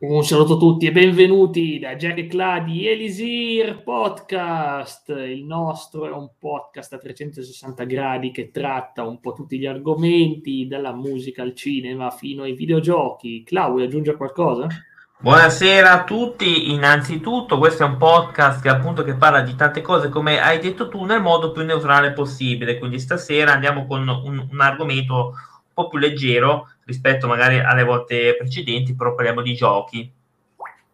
Un saluto a tutti e benvenuti da Jack e Cla di Elisir Podcast. Il nostro è un podcast a 360 gradi che tratta un po' tutti gli argomenti, dalla musica al cinema fino ai videogiochi. Cla, vuoi aggiungere qualcosa? Buonasera a tutti, innanzitutto questo è un podcast che appunto che parla di tante cose come hai detto tu nel modo più neutrale possibile, quindi stasera andiamo con un, un argomento un po' più leggero rispetto magari alle volte precedenti, però parliamo di giochi.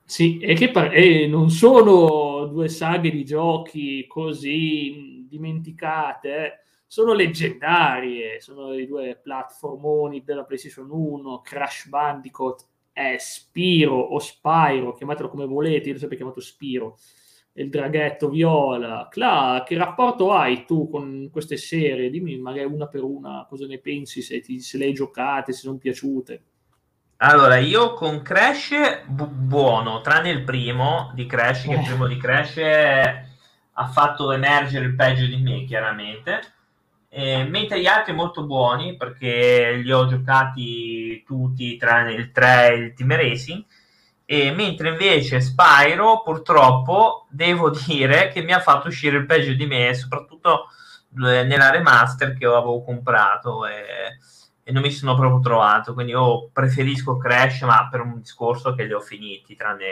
Sì, e che par- e non sono due saghe di giochi così dimenticate, eh. sono leggendarie, sono i due platformoni della PlayStation 1, Crash Bandicoot è Spiro o Spyro, chiamatelo come volete, io l'ho sempre chiamato Spiro, il draghetto viola. Cla, che rapporto hai tu con queste serie? Dimmi magari una per una cosa ne pensi, se, ti, se le hai giocate, se sono piaciute. Allora, io con Crash bu- buono, tranne il primo di Crash, che eh. il primo di Crash ha fatto emergere il peggio di me, chiaramente eh, mentre gli altri molto buoni perché li ho giocati tutti tranne il 3 e il Team Racing e mentre invece Spyro purtroppo devo dire che mi ha fatto uscire il peggio di me soprattutto eh, nella remaster che avevo comprato e, e, non mi sono proprio trovato. Quindi io preferisco Crash ma per un discorso che li ho finiti tranne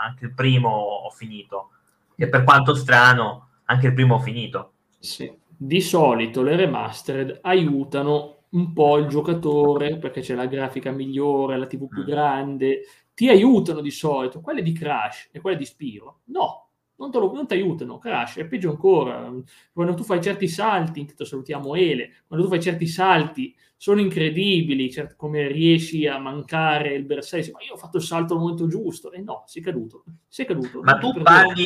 anche il primo ho finito. E per quanto strano anche il primo ho finito. Sì. Di solito le remastered aiutano un po' il giocatore perché c'è la grafica migliore, la TV più mm. grande, ti aiutano di solito. Quelle di Crash e quelle di Spiro, no, non, te lo, non ti aiutano. Crash è peggio ancora. Quando tu fai certi salti, intanto salutiamo Ele, quando tu fai certi salti sono incredibili, certo, come riesci a mancare il bersaglio. Ma io ho fatto il salto al momento giusto. E no, sei caduto. Sei caduto. Ma tu parli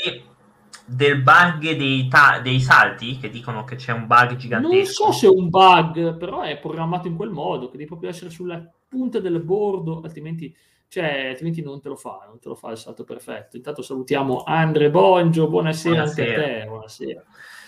del bug dei, ta- dei, salti che dicono che c'è un bug gigantesco. Non so se è un bug, però è programmato in quel modo che devi proprio essere sulla punta del bordo, altrimenti, cioè, altrimenti non te lo fa, non te lo fa il salto perfetto. Intanto salutiamo Andre Bongio, buonasera, buonasera. anche a te, buonasera.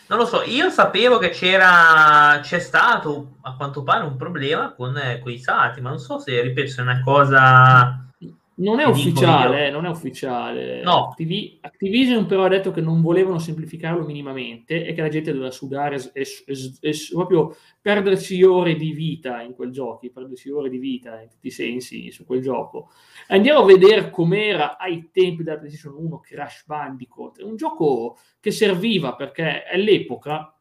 Non lo so, io sapevo che c'era, c'è stato a quanto pare un problema con eh, quei salti, ma non so se, ripeto, se è una cosa non è ufficiale, eh, non è ufficiale. No. Activ- Activision però ha detto che non volevano semplificarlo minimamente e che la gente doveva sudare e, e, e, proprio perderci ore di vita in quel gioco, perderci ore di vita in tutti i sensi su quel gioco. Andiamo a vedere com'era ai tempi della PlayStation 1 Crash Bandicoot. È un gioco che serviva perché all'epoca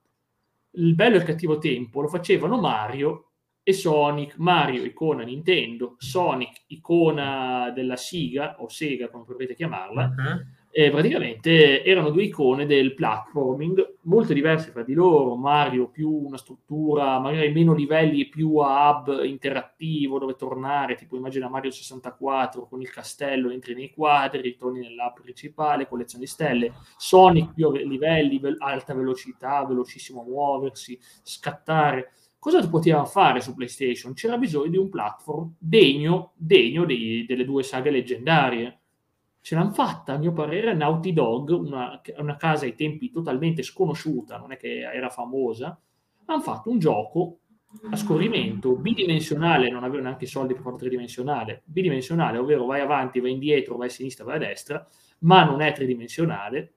il bello e il cattivo tempo lo facevano Mario e Sonic, Mario icona Nintendo, Sonic icona della Sega o Sega come potete chiamarla, uh-huh. e praticamente erano due icone del platforming molto diverse fra di loro, Mario più una struttura, magari meno livelli e più a hub interattivo dove tornare, tipo immagina Mario 64 con il castello, entri nei quadri, ritorni nell'app principale, collezione di stelle, Sonic più livelli, ve- alta velocità, velocissimo a muoversi, scattare cosa poteva fare su PlayStation? C'era bisogno di un platform degno, degno dei, delle due saghe leggendarie. Ce l'hanno fatta, a mio parere, Naughty Dog, una, una casa ai tempi totalmente sconosciuta, non è che era famosa, hanno fatto un gioco a scorrimento bidimensionale, non avevano neanche soldi per farlo tridimensionale, bidimensionale, ovvero vai avanti, vai indietro, vai a sinistra, vai a destra, ma non è tridimensionale,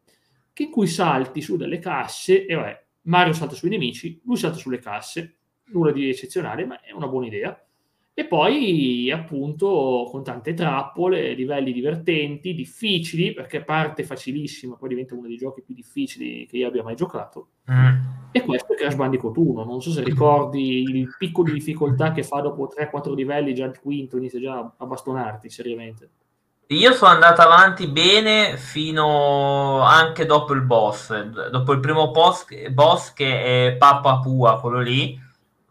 che in cui salti su delle casse e vabbè, Mario salta sui nemici, lui salta sulle casse, nulla di eccezionale, ma è una buona idea. E poi appunto con tante trappole, livelli divertenti, difficili, perché parte facilissima, poi diventa uno dei giochi più difficili che io abbia mai giocato. Mm. E questo è Crash Bandicoot 1. Non so se ricordi il picco di difficoltà che fa dopo 3-4 livelli, già il quinto inizia già a bastonarti seriamente. Io sono andato avanti bene fino anche dopo il boss, dopo il primo boss, boss che è Papa Pua, quello lì,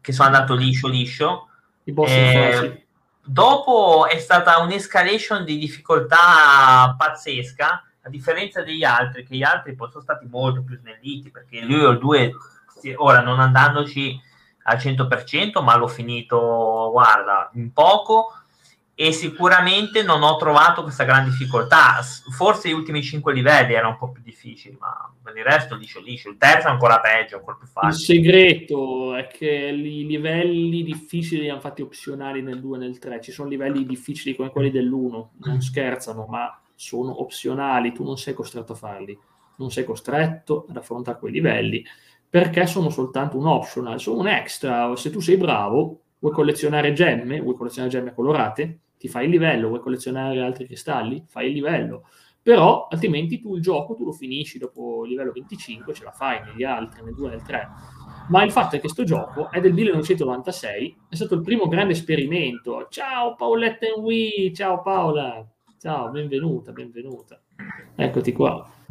che sono andato liscio liscio. Eh, dopo è stata un'escalation di difficoltà pazzesca, a differenza degli altri, che gli altri poi sono stati molto più snelliti, perché lui o 2, ora non andandoci al 100%, ma l'ho finito, guarda, in poco. E sicuramente non ho trovato questa gran difficoltà. Forse gli ultimi cinque livelli erano un po' più difficili, ma per il resto liscio liscio. Il terzo è ancora peggio, ancora più facile. Il segreto è che i livelli difficili li hanno fatti opzionali nel 2 e nel 3. Ci sono livelli difficili come quelli dell'1, non scherzano, ma sono opzionali, tu non sei costretto a farli. Non sei costretto ad affrontare quei livelli perché sono soltanto un optional, sono un extra. Se tu sei bravo, vuoi collezionare gemme, vuoi collezionare gemme colorate, ti fai il livello, vuoi collezionare altri cristalli, fai il livello. Però altrimenti tu il gioco tu lo finisci dopo il livello 25, ce la fai negli altri, nel 2 e nel 3. Ma il fatto è che questo gioco è del 1996, è stato il primo grande esperimento. Ciao Paoletta Wii, ciao Paola, ciao, benvenuta, benvenuta. Eccoti qua.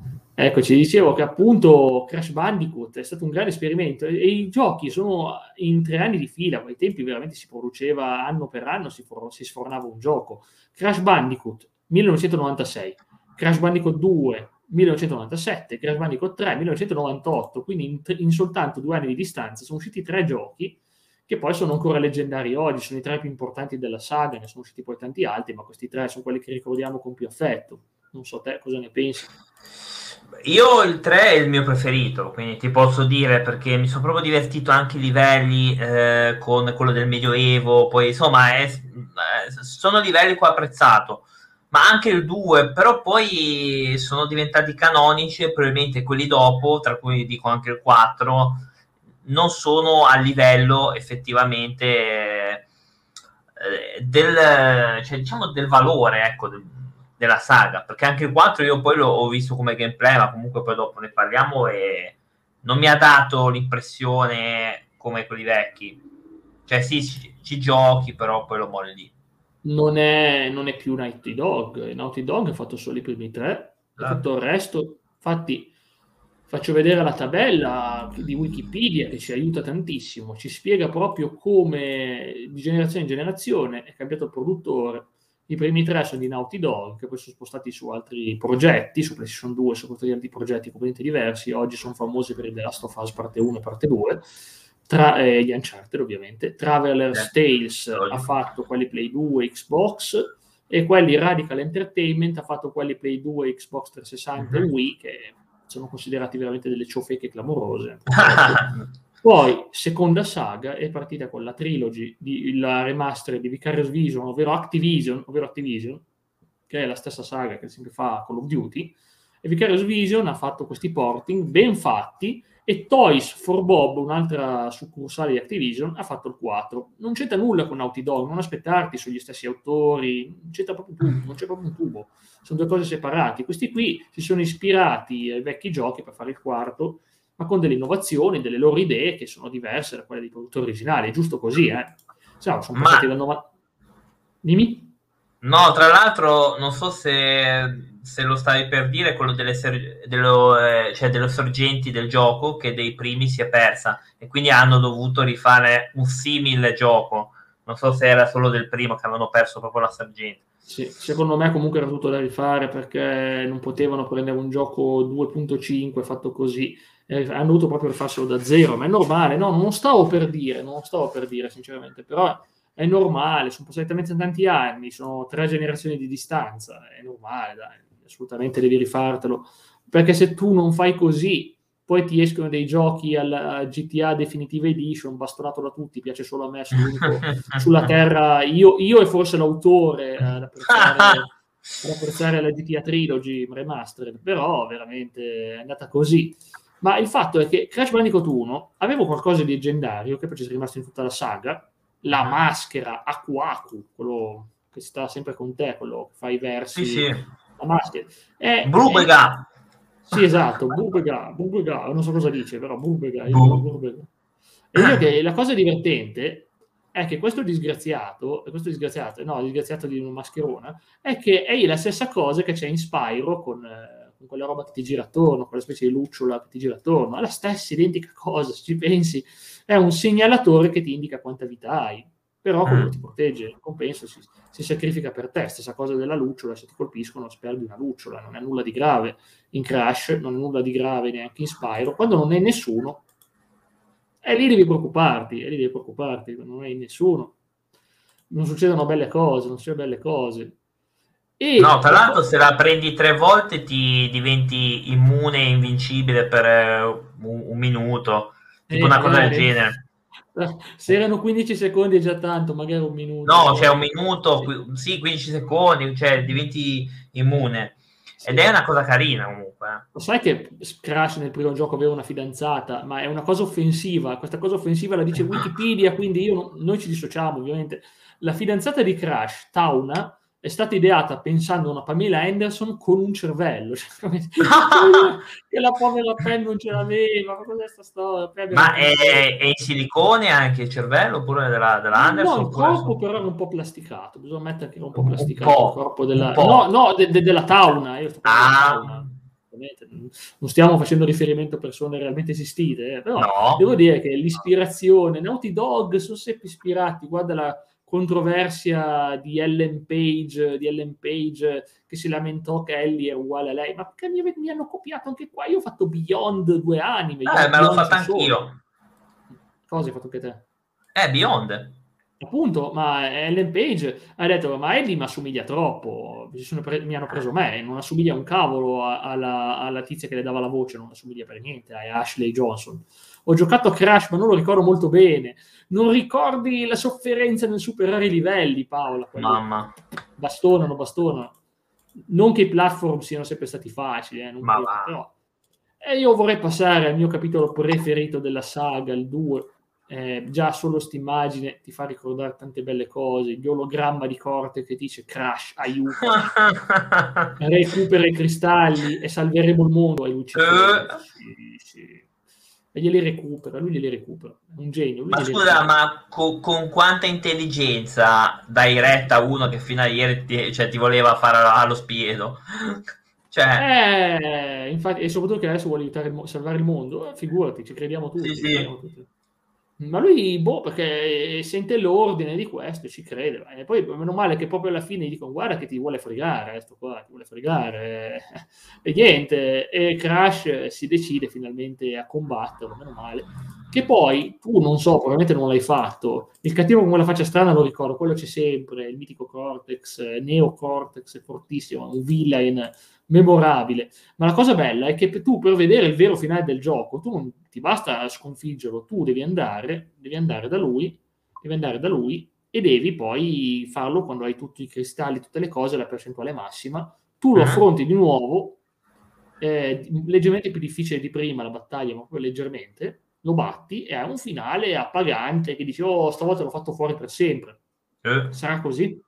Ecco, ci dicevo che appunto Crash Bandicoot è stato un grande esperimento e, e, i giochi sono in tre anni di fila, ai tempi veramente si produceva anno per anno, si, for- si sfornava un gioco. Crash Bandicoot 1996, Crash Bandicoot 2 1997, Crash Bandicoot 3 1998, quindi in, in, soltanto due anni di distanza sono usciti tre giochi che poi sono ancora leggendari oggi, sono i tre più importanti della saga, ne sono usciti poi tanti altri, ma questi tre sono quelli che ricordiamo con più affetto. Non so te cosa ne pensi. Io il 3 è il mio preferito, quindi ti posso dire perché mi sono proprio divertito anche i livelli eh, con quello del Medioevo, poi insomma è, eh, sono livelli che ho apprezzato, ma anche il 2, però poi sono diventati canonici e probabilmente quelli dopo, tra cui dico anche il 4, non sono a livello effettivamente eh, del, cioè, diciamo del valore, ecco, del, della saga, perché anche il 4 io poi l'ho visto come gameplay, ma comunque poi dopo ne parliamo e non mi ha dato l'impressione come quelli vecchi. Cioè sì, ci, ci giochi, però poi lo molli. Non è, non è più Naughty Dog, Naughty Dog ha fatto solo i primi tre, ah. tutto il resto, infatti faccio vedere la tabella di Wikipedia che ci aiuta tantissimo, ci spiega proprio come di generazione in generazione è cambiato il produttore, i primi tre sono di Naughty Dog, che poi sono spostati su altri progetti, su PlayStation 2, su altri progetti completamente diversi. Oggi sono famosi per il The Last of Us parte 1 e parte 2. Tra, eh, gli Uncharted ovviamente. Traveler's eh, Tales ha fatto quelli Play 2 Xbox e quelli Radical Entertainment ha fatto quelli Play 2 Xbox 360 mm-hmm. e Wii che sono considerati veramente delle ciofeche clamorose. Poi, seconda saga, è partita con la trilogy, di, la remaster di Vicarious Vision, ovvero Activision, ovvero Activision, che è la stessa saga che sempre fa Call of Duty, e Vicarious Vision ha fatto questi porting ben fatti e Toys for Bob, un'altra succursale di Activision, ha fatto il 4. Non c'entra nulla con Naughty Dog, non aspettarti sugli stessi autori, non c'entra proprio tubo, non c'è proprio un tubo. Sono due cose separate. Questi qui si sono ispirati ai vecchi giochi per fare il quarto ma con delle innovazioni, delle loro idee che sono diverse da quelle dei produttori originali. È giusto così, eh? Cioè, sono passati ma... da 90... Dimmi? No, tra l'altro, non so se, se lo stavi per dire, quello delle, ser- dello, eh, cioè delle sorgenti del gioco che dei primi si è persa e quindi hanno dovuto rifare un simile gioco. Non so se era solo del primo che avevano perso proprio la sorgente. Sì, secondo me comunque era tutto da rifare perché non potevano prendere un gioco 2.5 fatto così eh, hanno dovuto proprio rifarselo da zero, ma è normale, no, non stavo per dire, non stavo per dire sinceramente, però è normale, sono passati talmente tanti anni, sono tre generazioni di distanza, è normale, dai, assolutamente devi rifartelo, perché se tu non fai così, poi ti escono dei giochi alla GTA Definitive Edition, bastonato da tutti, piace solo a me, sulla terra, io, io, e forse l'autore eh, ad apprezzare, ad apprezzare la GTA Trilogy Remastered, però veramente è andata così. Ma il fatto è che Crash Bandicoot 1 aveva qualcosa di leggendario, che poi ci è rimasto in tutta la saga, la maschera Aku Aku, quello che sta sempre con te, quello che fa i versi. Sì, sì. La maschera. È, Brubega! Sì, esatto, Burbega, Burbega, non so cosa dice, però Burbega. Io, Burbega. E io che la cosa divertente è che questo disgraziato, questo disgraziato, no, disgraziato di una mascherona, è che è la stessa cosa che c'è in Spyro con... Con quella roba che ti gira attorno, quella specie di lucciola che ti gira attorno, è la stessa identica cosa, se ci pensi, è un segnalatore che ti indica quanta vita hai, però quello mm. ti protegge, in compenso si, si, sacrifica per te, stessa cosa della lucciola, se ti colpiscono perdi una lucciola, non è nulla di grave in Crash, non è nulla di grave neanche in Spyro, quando non è nessuno, e lì devi preoccuparti, e lì devi preoccuparti, non hai nessuno. non succedono belle cose, non succedono belle cose. E no, tra l'altro se la prendi tre volte ti diventi immune e invincibile per eh, un, un, minuto, tipo eh, una cosa del genere. Se erano 15 secondi è già tanto, magari un minuto. No, cioè un minuto, sì, 15 secondi, cioè diventi immune. Ed è una cosa carina comunque. Eh. Lo sai che Crash nel primo gioco aveva una fidanzata, ma è una cosa offensiva. Questa cosa offensiva la dice Wikipedia, quindi io, noi ci dissociamo ovviamente. La fidanzata di Crash, Tauna, è stata ideata pensando a una Pamela Anderson con un cervello. Cioè, che la povera Pen non ce l'aveva. Ma cos'è sta storia? Ma è, è, in silicone anche il cervello oppure della, della Anderson? No, il corpo però era un po' plasticato. Bisogna mettere che era un po' plasticato un po', il corpo della... No, no, de, de, della Tauna. Io sto ah. Tauna. Non stiamo facendo riferimento a persone realmente esistite, eh, però no. devo dire che l'ispirazione, Naughty Dog sono sempre ispirati, guarda la, controversia di Ellen Page, di Ellen Page che si lamentò che Ellie è uguale a lei, ma perché mi, mi hanno copiato anche qua? Io ho fatto Beyond due anime. Eh, me l'ho fatto anch'io. Cosa hai fatto anche te? Eh, Beyond. Appunto, ma Ellen Page ha detto, ma Ellie mi assomiglia troppo, mi, pre- mi hanno preso me, non assomiglia un cavolo alla, alla tizia che le dava la voce, non assomiglia per niente a Ashley Johnson ho giocato a Crash ma non lo ricordo molto bene. Non ricordi la sofferenza nel superare i livelli, Paola? Mamma. Bastonano, bastonano. Non che i platform siano sempre stati facili, eh, ma credo, però. E io vorrei passare al mio capitolo preferito della saga, il 2. Eh, già solo quest'immagine ti fa ricordare tante belle cose. Il ologramma di Corte che dice Crash, aiuto. Recupera i cristalli e salveremo il mondo ai Lucifer. Uh. Sì, sì e glieli recupera, lui glieli recupera, è un genio. ma scusa, ma co- con quanta intelligenza dai retta a uno che fino a ieri ti, cioè, ti voleva fare allo spiedo? cioè... Eh, infatti, e soprattutto che adesso vuole aiutare il, salvare il mondo, eh, figurati, ci crediamo tutti. Sì, sì. Crediamo tutti. Ma lui, boh, perché sente l'ordine di questo ci crede. E poi, meno male che proprio alla fine gli dicono, guarda che ti vuole fregare, sto qua, ti vuole fregare. E niente, e Crash si decide finalmente a combatterlo, meno male. Che poi, tu non so, probabilmente non l'hai fatto, il cattivo con quella faccia strana lo ricordo, quello c'è sempre, il mitico Cortex, Neo Cortex, fortissimo, un villain memorabile. Ma la cosa bella è che tu per vedere il vero finale del gioco, tu non ti basta sconfiggerlo, tu devi andare, devi andare da lui, devi andare da lui e devi poi farlo quando hai tutti i cristalli, tutte le cose, la percentuale massima. Tu lo uh-huh. affronti di nuovo, eh, leggermente più difficile di prima la battaglia, ma proprio leggermente, lo batti e hai un finale appagante che dici, oh, stavolta l'ho fatto fuori per sempre. Uh. Sarà così?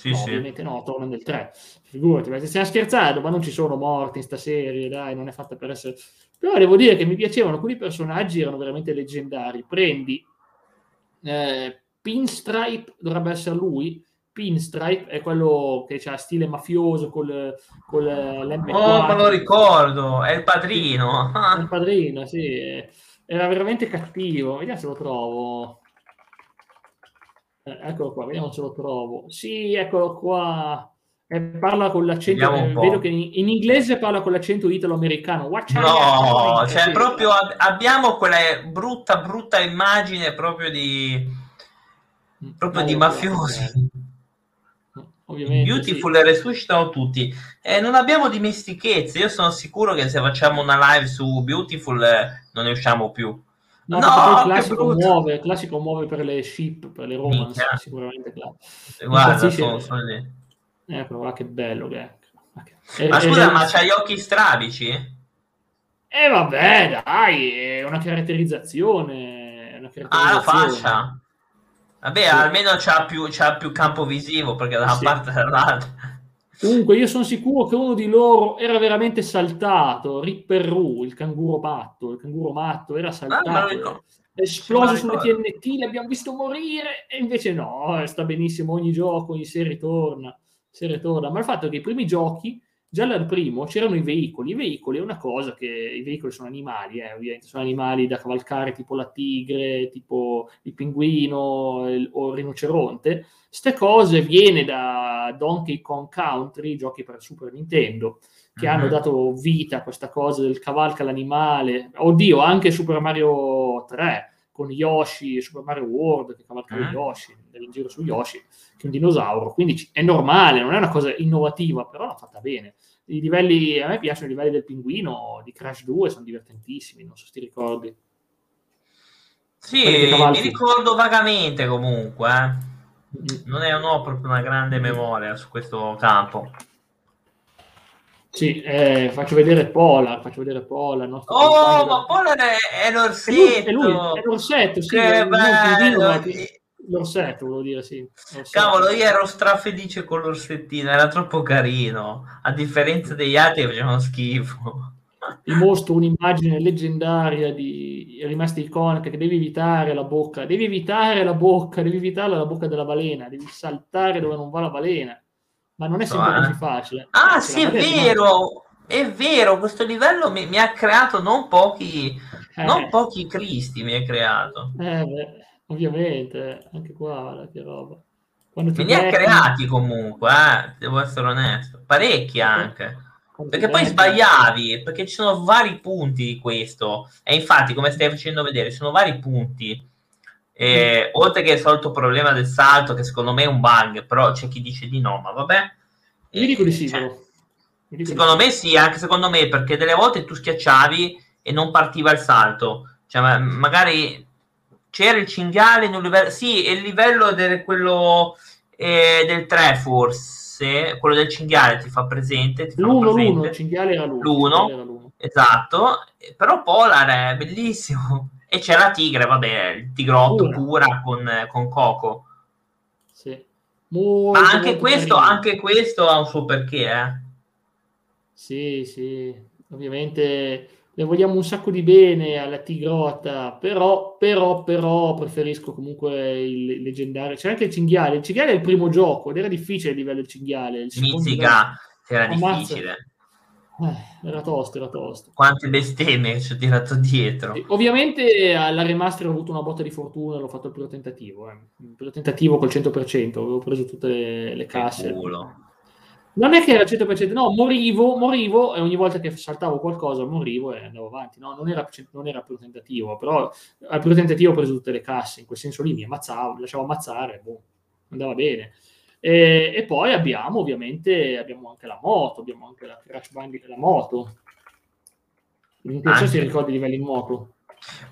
Sì, no, sì. ovviamente no, torna nel 3. Figurati, stiamo scherzando, ma non ci sono morti in sta serie, dai, non è fatta per essere... Però devo dire che mi piacevano, alcuni personaggi erano veramente leggendari. Prendi eh, Pinstripe, dovrebbe essere lui, Pinstripe è quello che ha stile mafioso col, col l'M4. Oh, me lo ricordo, è il padrino. È il padrino, sì. Era veramente cattivo. Vediamo se lo trovo. Eh, eccolo qua, vediamo se lo trovo. Sì, eccolo qua. Eh, parla con l'accento, eh, vedo che in, in, inglese parla con l'accento italo-americano. No, cioè sì. proprio ab- abbiamo quella brutta, brutta immagine proprio di, proprio no, di mafiosi. Ovviamente, Beautiful sì. resuscitano tutti. Eh, non abbiamo dimestichezze. Io sono sicuro che se facciamo una live su Beautiful eh, non ne usciamo più. No, no il classico muove, il classico muove per le ship, per le romance, Minchia. sicuramente. Guarda, sono, sono lì. Ecco, guarda che bello che è. Okay. Ma scusa, e, ma c'ha gli occhi strabici? Eh vabbè, dai, è una caratterizzazione. Una caratterizzazione. Ah, la fascia. Vabbè, sì. almeno c'ha più, c'ha più campo visivo perché da una sì. parte e dall'altra. Comunque, io sono sicuro che uno di loro era veramente saltato. Ripper Ru, il canguro matto, il canguro matto era saltato. Ah, esploso sulle TNT, l'abbiamo visto morire e invece no, sta benissimo ogni gioco, ogni serie torna, serie torna. Ma il fatto è che i primi giochi, già dal primo, c'erano i veicoli. I veicoli è una cosa che i veicoli sono animali, eh, ovviamente sono animali da cavalcare tipo la tigre, tipo il pinguino il, o il rinoceronte Ste cose viene da Donkey Kong Country, giochi per Super Nintendo, che mm-hmm. hanno dato vita a questa cosa del cavalca l'animale. Oddio, anche Super Mario 3 con Yoshi, Super Mario World, che cavalcava Mm. Yoshi, in giro su Yoshi, che è un dinosauro, quindi è normale, non è una cosa innovativa, però l'ha fatta bene. I livelli, a me piacciono i livelli del pinguino, di Crash 2, sono divertentissimi, non so se ti ricordi. Sì, mi ricordo vagamente comunque. eh. Mm. Non, è, non ho proprio una grande memoria su questo campo. Sì, eh, faccio vedere Polar, faccio vedere Polar. Oh, compagno ma Polar è, è È lui, l'orsetto. è lui, è l'orsetto, sì, Che bello. è- l'orsetto, volevo dire, sì. l'orsetto. Cavolo, io ero strafelice con l'orsettino, era troppo carino. A differenza degli altri che facevano schifo. Vi mostro un'immagine leggendaria di rimasta iconica che devi evitare la bocca, devi evitare la bocca, devi evitare la bocca della balena, devi saltare dove non va la balena. Ma non è sempre eh. così facile. Ah, Eh, sì, è vero. È vero, questo livello mi, mi ha creato non pochi, Eh, non pochi cristi, mi ha creato. eh, beh, ovviamente, eh, anche qua, guarda che roba. Quando ti Me ne ha creati comunque, eh, devo essere onesto. Parecchi anche. quando Perché poi sbagliavi, perché ci sono vari punti di questo. E infatti, come stai facendo vedere, ci sono vari punti. E, oltre che il solito problema del salto, che secondo me è un bug, però c'è chi dice di no, ma vabbè. Io dico di sì, Cioè, dico Secondo me sì, anche secondo me, perché delle volte tu schiacciavi e non partiva il salto. Cioè, ma- magari c'era il cinghiale in un livello... Sì, il livello del, quello, eh, del 3 forse, quello del cinghiale ti fa presente. Ti L'uno, presente. l'uno, il cinghiale era l'uno. L'uno. cinghiale era l'uno. Esatto, però Polar è bellissimo. E c'è la tigre, vabbè, il tigrotto Pura. pura con, con Coco. Sì. Molto, Ma anche questo, anche questo ha un suo perché, eh. Sì, sì, ovviamente le vogliamo un sacco di bene alla Tigrota, però, però, però preferisco comunque il leggendario. C'è anche il cinghiale. Il cinghiale è il primo gioco ed era difficile il livello del cinghiale. Il Mizzica, era difficile. Eh, era tosto, era tosto. Quante bestemmie ci ho tirato dietro. E Ovviamente alla remaster ho avuto una botta di fortuna, l'ho fatto il primo tentativo. eh. Il primo tentativo col 100%, avevo preso tutte le, casse. Non è che era al 100%, no, morivo, morivo e ogni volta che saltavo qualcosa morivo e andavo avanti. No, non era, non era il primo tentativo, però al primo tentativo ho preso tutte le casse, in quel senso lì mi ammazzavo, mi lasciavo ammazzare, boh, andava bene. E, e poi abbiamo ovviamente abbiamo anche la moto, abbiamo anche la Crash Bandicoot, la moto. Non so se ricordi i livelli in moto.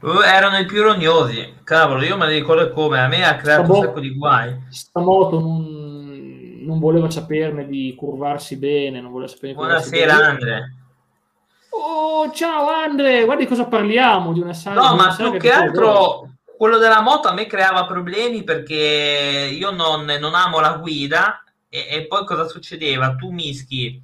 Uh, erano i più rognosi. Cavolo, io me ne ricordo come. A me ha creato un Vabbè. sacco di guai. Sta moto non, non voleva saperne di curvarsi bene, non voleva di curvarsi Buonasera, bene. Andre. Oh, ciao Andre, guarda di cosa parliamo, di una saga. No, ma più che altro quello della moto a me creava problemi perché io non, non amo la guida e, e poi cosa succedeva? Tu mischi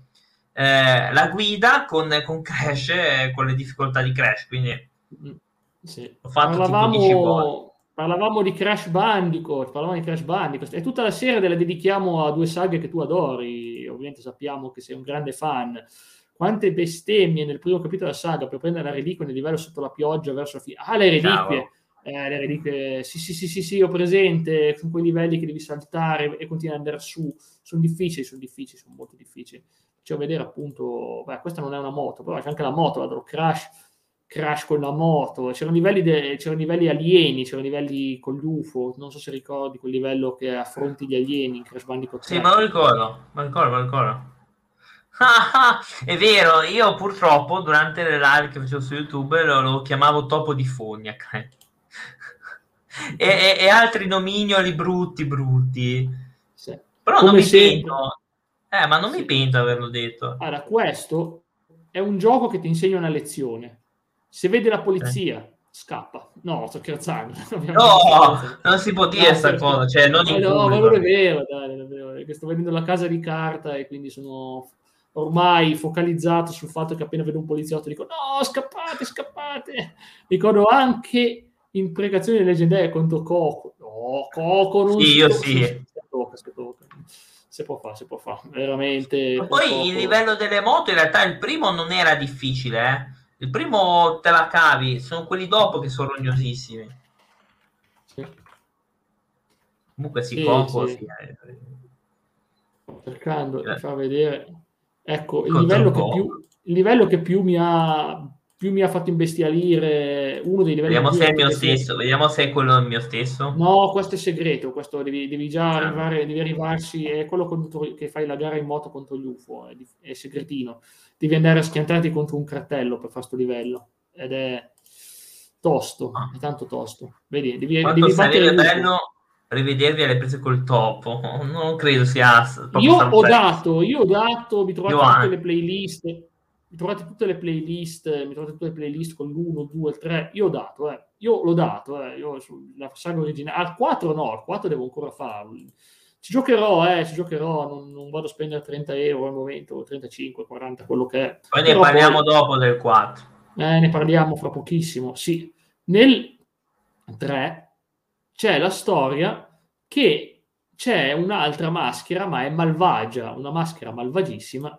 eh, la guida con, con Crash, eh, con le difficoltà di Crash, quindi Mm, Sì. Ho fatto tipo 10 volte. Parlavamo, parlavamo di Crash Bandicoot, parlavamo di Crash Bandicoot e tutta la serie la dedichiamo a due saghe che tu adori, ovviamente sappiamo che sei un grande fan. Quante bestemmie nel primo capitolo della saga per prendere la reliquia nel livello sotto la pioggia verso la fine. Ah, le reliquie! Cavolo. Eh, le reliquie, sì, sì, sì, sì, sì, ho presente, sono quei livelli che devi saltare e continui ad andare su, sono difficili, sono difficili, sono molto difficili. Faccio vedere appunto, beh, questa non è una moto, però c'è anche la moto, la Crash, Crash con la moto, c'erano livelli, de- c'erano livelli alieni, c'erano livelli con gli UFO, non so se ricordi quel livello che affronti gli alieni in Crash Bandicoot Sì, 3. me lo ricordo, me lo ricordo, me lo ricordo. Ah, ah, è vero, io purtroppo durante le live che facevo su YouTube lo, lo chiamavo Topo di Fogna. E, e- e altri nomignoli brutti, brutti. Sì. Però Come non mi sempre. pento. Eh, ma non mi Sì. pento averlo detto. Allora, questo è un gioco che ti insegna una lezione. Se vede la polizia, scappa. No, sto scherzando. No, non si può dire No, sta sto cosa, cioè non in no, ma non è vero, dai, è vero, sto vedendo la casa di carta e quindi sono ormai focalizzato sul fatto che appena vedo un poliziotto dico no, scappate, scappate. Ricordo anche imprecazioni leggendarie contro Coco. No, Coco non Sì, si io sì. si tocca, si tocca. Si può fare, si può fare. Veramente. Ma poi Coco- il livello delle moto, in realtà il primo non era difficile, eh. Il primo te la cavi, sono quelli dopo che sono rognosissimi. Sì. Comunque si Sì, Coco, sì. sì, eh. cercando Eh. di far vedere ecco il livello, più, il livello che più mi ha più mi ha fatto imbestialire uno dei livelli Vediamo se è il mio stesso, vediamo se è quello il mio stesso. No, questo è segreto, questo devi, devi già Ah. arrivare, devi arrivarsi, è quello contro- che fai la gara in moto contro gli UFO, è, è segretino. Devi andare a schiantarti contro un cartello per fare sto livello, ed è tosto, Ah. è tanto tosto. Vedi, devi, Quanto devi sarebbe UFO. bello rivedervi alle prese col topo. Non credo sia Io ho dato, io ho dato, mi trovate tutte le playlist, mi trovate tutte le playlist, mi trovate tutte le playlist con l'1, 2, il 3, io ho dato, eh. io l'ho dato, eh. io sulla saga originale, al 4 no, al 4 devo ancora farlo. Ci giocherò, eh, ci giocherò, non, non vado a spendere 30 euro al momento, 35, 40, quello che è. Poi ne Però parliamo poi- dopo del 4. eh, ne parliamo fra pochissimo. Sì, nel 3 c'è la storia che c'è un'altra maschera, ma è malvagia, una maschera malvagissima,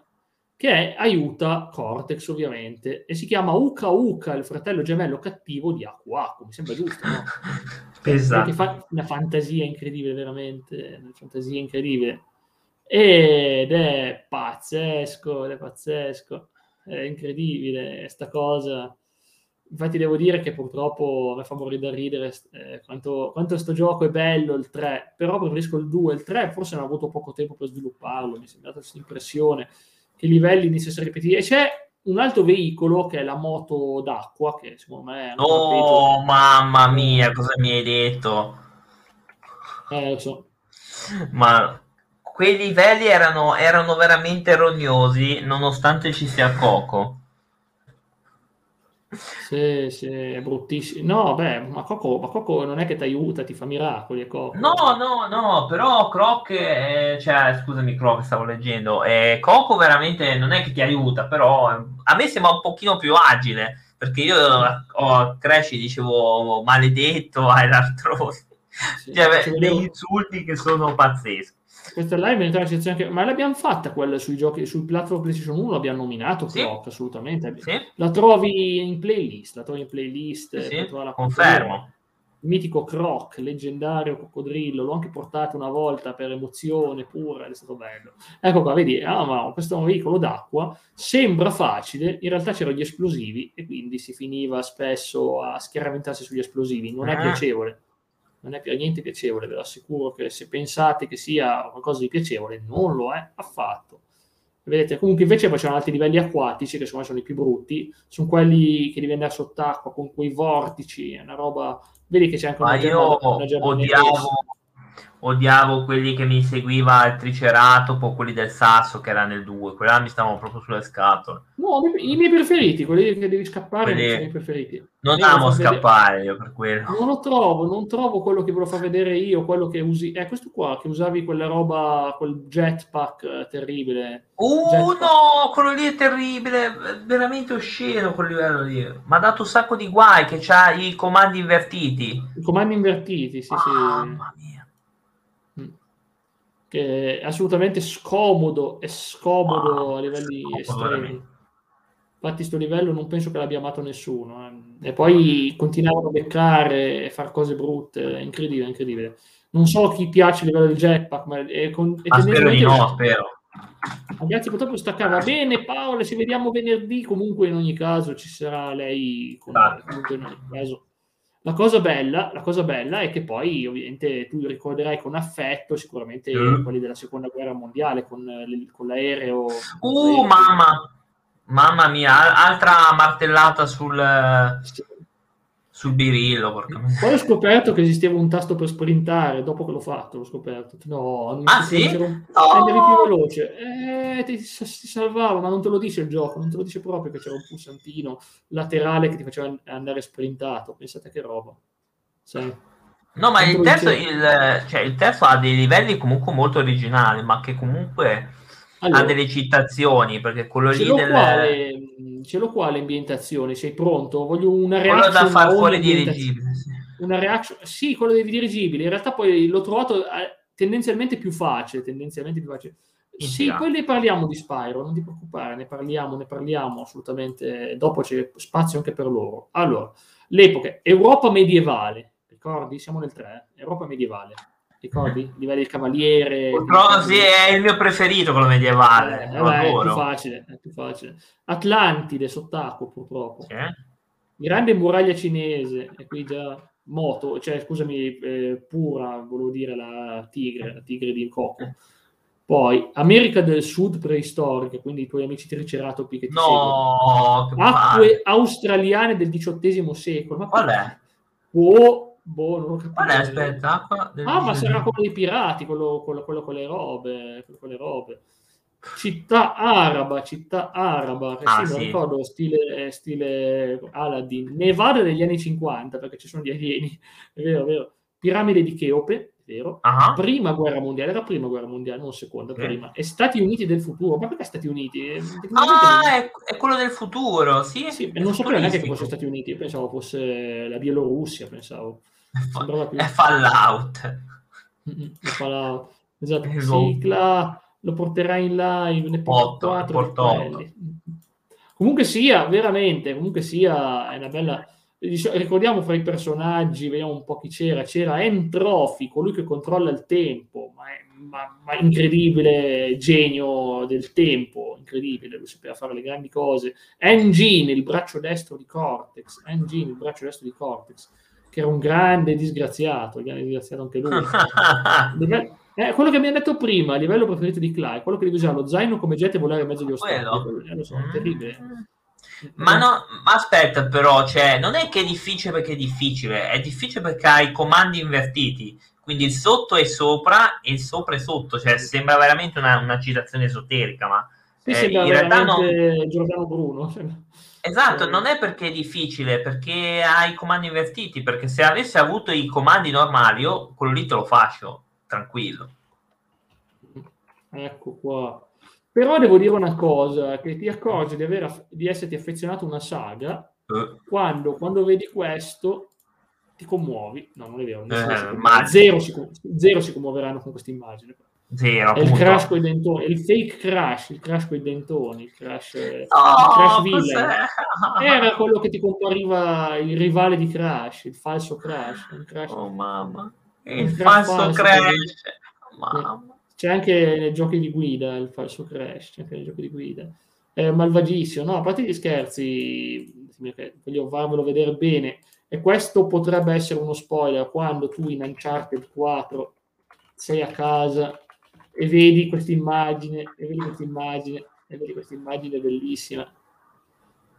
che è- aiuta Cortex ovviamente, e si chiama Uka Uka, il fratello gemello cattivo di Aku Aku, mi sembra giusto, no? Esatto. Perché fa una fantasia incredibile, veramente, una fantasia incredibile. Ed è pazzesco, è pazzesco, è incredibile sta cosa. Infatti devo dire che purtroppo mi fa morire da ridere eh, quanto, quanto sto gioco è bello il 3, però preferisco il 2. Il 3 forse ho avuto poco tempo per svilupparlo, mi è sembrata questa impressione che livelli iniziano a ripetere. E c'è un altro veicolo che è la moto d'acqua, che secondo me è Oh, mamma mia, cosa mi hai detto? Eh, lo so. Ma quei livelli erano, erano veramente rognosi, nonostante ci sia Coco. Sì, sì, è bruttissimo. No, beh, ma Coco, ma Coco non è che ti aiuta, ti fa miracoli, è Coco. No, no, no, però Croc, eh, cioè, scusami Croc, stavo leggendo, eh, Coco veramente non è che ti aiuta, però a me sembra un pochino più agile, perché io ho Crash dicevo maledetto ai l'artrosi, Sì, cioè, beh, degli insulti che sono pazzeschi. Questa live è in sezione anche... Ma l'abbiamo fatta quella sui giochi, sul platform PlayStation 1, l'abbiamo nominato, Sì. Clock, assolutamente. Sì, La trovi in playlist, la trovi in playlist. sì, sì, trovarla confermo. Il mitico Croc, leggendario coccodrillo, l'ho anche portato una volta per emozione pura, è stato bello. Ecco qua, vedi, ah, ma questo è un veicolo d'acqua, sembra facile, in realtà c'erano gli esplosivi e quindi si finiva spesso a schiaraventarsi sugli esplosivi, non è Ah. piacevole, non è per niente piacevole, ve lo assicuro che se pensate che sia qualcosa di piacevole, non lo è affatto. Vedete, comunque invece poi c'erano altri livelli acquatici che secondo me sono i più brutti, sono quelli che devi andare sott'acqua con quei vortici, è una roba... Vedi che c'è anche Ma una, io germa- una odiavo, odiavo quelli che mi seguiva il triceratopo, quelli del sasso che era nel 2, quelli là mi stavano proprio sulle scatole. No, i miei preferiti, quelli che devi scappare, Quelli- non sono i miei preferiti. Non Io amo far vedere- scappare io per quello. Non lo trovo, non trovo quello che volevo far vedere io, quello che usi... È questo qua, che usavi quella roba, quel jetpack eh, terribile. Uh, Jetpack. no, quello lì è terribile, è veramente osceno quel livello lì. Mi ha dato un sacco di guai che c'ha i comandi invertiti. I comandi invertiti, sì, sì. Mamma mia. Mm. Che è assolutamente scomodo e scomodo Ah, a livelli scomodo estremi. veramente. Infatti sto livello non penso che l'abbia amato nessuno. eh. E poi continuavano a beccare e fare cose brutte, incredibile, incredibile. Non so chi piace il livello del jetpack, ma è, con, Ma spero di no, spero. Ragazzi, purtroppo staccava bene Paola, ci vediamo venerdì, comunque in ogni caso ci sarà lei con. La cosa, bella, la cosa bella è che poi ovviamente tu ricorderai con affetto sicuramente Mm. quelli della seconda guerra mondiale con, eh, con l'aereo. Uh, mamma. Mamma mia, al- altra martellata sul, sul birillo. porca miseria. Poi ho scoperto che esisteva un tasto per sprintare dopo che l'ho fatto, l'ho scoperto. No, non Ah, si- sì? un- No! rendevi più veloce. Eh, ti, ti salvava, ma non te lo dice il gioco, non te lo dice proprio che c'era un pulsantino laterale che ti faceva andare sprintato. Pensate che roba. Sai? No, ma il terzo, il, cioè, il terzo ha dei livelli comunque molto originali, ma che comunque Allora, ha delle citazioni, perché quello lì del... qua le, ce l'ho qua le ambientazioni, sei pronto? Voglio una quello reaction da far fuori dirigibile. Una reaction, sì, quello dei dirigibili. In realtà poi l'ho trovato eh, tendenzialmente più facile, tendenzialmente più facile. Sì, Sì. poi ne parliamo di Spyro, non ti preoccupare, ne parliamo, ne parliamo assolutamente. Dopo c'è spazio anche per loro. Allora, l'epoca Europa medievale, ricordi? Siamo nel 3, eh? Europa medievale. Ricordi? Livelli del Cavaliere. Purtroppo sì, è il mio preferito quello medievale. Eh, vabbè, è più facile, è più facile. Atlantide sott'acqua, purtroppo. Sì. Grande muraglia cinese, e qui già moto, cioè scusami, eh, pura, volevo dire la tigre, la tigre di Coco. Poi America del Sud preistorica, quindi i tuoi amici triceratopi che ti no, seguono. Acque australiane del XVIII secolo. Ma qual è? Oh, boh, non ho capito. Qual è? Acqua del Ah, ma sarà quello dei pirati, quello, quello, quello con le robe, quello con le robe. Città araba, città araba, che ah, sì, sì. ricordo stile, stile Aladdin. Nevada degli anni 50, perché ci sono gli alieni, è vero, è vero. Piramide di Cheope, vero? Uh-huh. Prima guerra mondiale, era prima guerra mondiale, non seconda, okay. prima. E Stati Uniti del futuro, ma perché Stati Uniti? Eh, ah, è, è, quello del futuro, sì. sì non sapevo neanche che fosse Stati Uniti, pensavo fosse la Bielorussia, pensavo. È Fallout. È Fallout. Esatto, Cicla lo porterà in live, ne porto 4 Comunque sia, veramente, comunque sia, è una bella ricordiamo fra i personaggi, vediamo un po' chi c'era, c'era Entropy, colui che controlla il tempo, ma, è, ma, ma incredibile genio del tempo, incredibile, lui sapeva fare le grandi cose. Engine, il braccio destro di Cortex, Engine, il braccio destro di Cortex, che era un grande disgraziato, grande disgraziato anche lui. Eh, quello che mi ha detto prima, a livello preferito di Clay, quello che devi usare lo zaino come jet e volare in mezzo agli ostacoli. Eh, lo so, è terribile. Mm. Ma, no, ma aspetta, però, cioè, non è che è difficile perché è difficile, è difficile perché hai i comandi invertiti. Quindi il sotto è sopra e il sopra è sotto, cioè sembra veramente una, una citazione esoterica, ma sì, eh, in realtà non... Giordano Bruno. Esatto, non è perché è difficile, perché hai i comandi invertiti, perché se avessi avuto i comandi normali, io quello lì te lo faccio, tranquillo. Ecco qua. Però devo dire una cosa, che ti accorgi di, aver, di esserti affezionato a una saga uh. quando, quando, vedi questo ti commuovi. No, non è vero. Eh, zero, si, zero si commuoveranno con questa immagine. È il crash con i dentoni, il fake crash, il crash con i dentoni, il crash, oh, il crash villain. Era quello che ti compariva il rivale di Crash, il falso Crash. Il crash oh mamma, il, il falso Crash. crash. Mamma. C'è anche nei giochi di guida il falso crash, c'è anche nei giochi di guida. È malvagissimo, no, a parte gli scherzi, voglio farvelo vedere bene, e questo potrebbe essere uno spoiler quando tu in Uncharted 4 sei a casa e vedi questa immagine, e vedi questa immagine, e vedi questa immagine bellissima.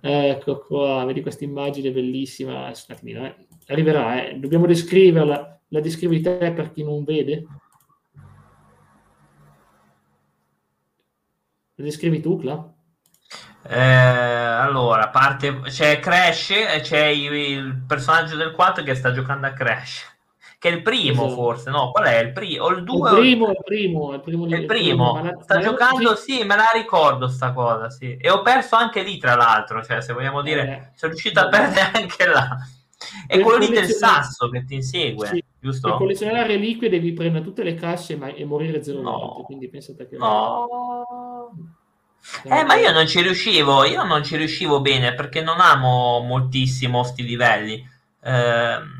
Ecco qua, vedi questa immagine bellissima. Aspetta, eh. arriverà, eh. dobbiamo descriverla. La descrivi te per chi non vede? Lo descrivi tu, Cla? Eh, allora, parte, c'è Crash e c'è il personaggio del 4 che sta giocando a Crash. Che è il primo, esatto. forse, no? Qual è il primo? O il 2? Il primo, il primo, il primo. Il primo. primo. sta giocando, sì. sì, me la ricordo sta cosa, sì. E ho perso anche lì, tra l'altro, cioè, se vogliamo dire, eh. sono riuscito a perdere anche là. È quello lì del sasso che ti insegue, sì. giusto? Per collezionare reliquie devi prendere tutte le casse ma... e morire zero no. volte, quindi pensate che... No. Eh, ma io non ci riuscivo, io non ci riuscivo bene perché non amo moltissimo sti livelli. Eh,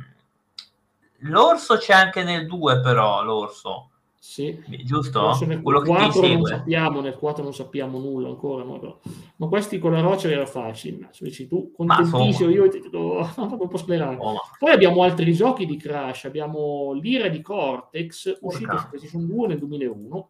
l'orso c'è anche nel 2 però, l'orso. Sì. Giusto? Nel Quello 4 che non sappiamo, nel 4 non sappiamo nulla ancora, no? ma questi con la roccia era facile. Se dici tu, contentissimo, io ti do un po' sclerare. Oh, Poi abbiamo altri giochi di Crash, abbiamo l'Ira di Cortex, uscito su PlayStation 2 nel 2001.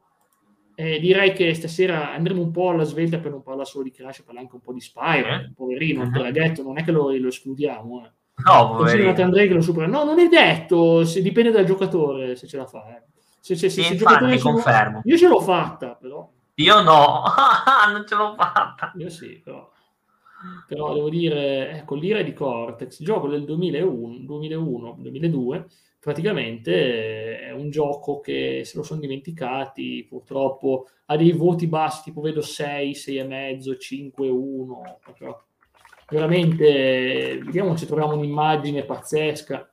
Eh, direi che stasera andremo un po' alla svelta per non parlare solo di Crash, parlare anche un po' di Spyro, eh? poverino, uh-huh. il detto, non è che lo, lo escludiamo. Eh. No, poverino. Andrei che lo supera. No, non è detto, se, dipende dal giocatore se ce la fa. Eh. Se, se, se, se infatti, confermo. Io ce l'ho fatta, però. Io no, non ce l'ho fatta. Io sì, però. Però devo dire, ecco, l'ira di Cortex, gioco del 2001, 2001 2002, praticamente è un gioco che se lo sono dimenticati, purtroppo ha dei voti bassi, tipo vedo 6, 6,5, 5, 1, proprio veramente, vediamo se troviamo un'immagine pazzesca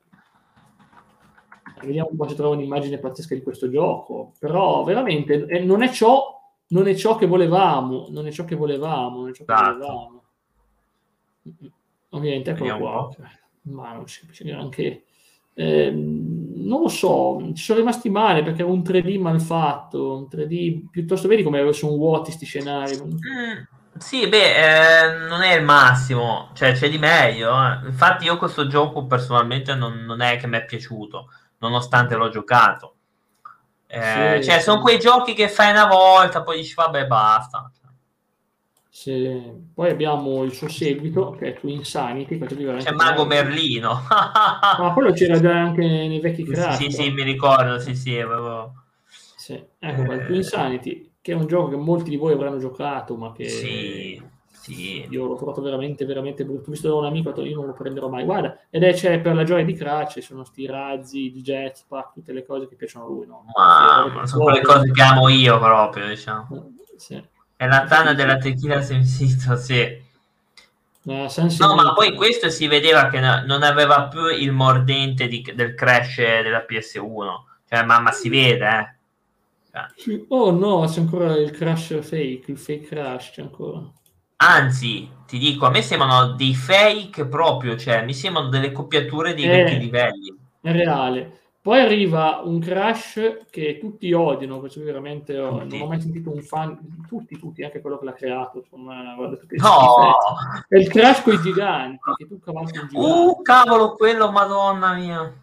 vediamo un po' se trovo un'immagine pazzesca di questo gioco, però veramente eh, non è ciò, non è ciò che volevamo, non è ciò che volevamo, non è ciò che esatto. volevamo. Ovviamente eccolo qua, ma non si capisce neanche eh, non lo so, ci sono rimasti male perché è un 3D mal fatto, un 3D piuttosto vedi come sono vuoti questi scenari. Mm, sì, beh, eh, non è il massimo, cioè c'è di meglio. Eh. Infatti io questo gioco personalmente non, non, è che mi è piaciuto, nonostante l'ho giocato. Eh, sì, cioè, sì. sono quei giochi che fai una volta, poi dici vabbè basta. Se... Poi abbiamo il suo seguito, che è Twin Insanity. C'è Mago Merlino. Ma quello c'era già anche nei vecchi crash. Sì, sì, mi ricordo, sì, sì. Avevo... sì. Ecco, eh... Twin Insanity, che è un gioco che molti di voi avranno giocato, ma che... Sì, sì. Io l'ho trovato veramente, veramente brutto. Visto da un amico, io non lo prenderò mai. Guarda, ed è c'è per la gioia di Crash, sono sti razzi, il jetpack, tutte le cose che piacciono a lui, no? Ma, sono quelle cose che amo io proprio, diciamo. Sì. È la tana della tequila sensito, sì. No, no, ma poi questo si vedeva che non aveva più il mordente di, del crash della PS1. Cioè, mamma, si vede, eh. Cioè. Oh no, c'è ancora il crash fake, il fake crash c'è ancora. Anzi, ti dico, a me sembrano dei fake proprio, cioè mi sembrano delle copiature dei eh, vecchi livelli. È reale. Poi arriva un Crash che tutti odiano, questo veramente oh, non ho mai sentito un fan, tutti, tutti, anche quello che l'ha creato, insomma, guarda, no! È il Crash con i giganti, che tu cavalchi un gigante. Uh, cavolo, quello, madonna mia!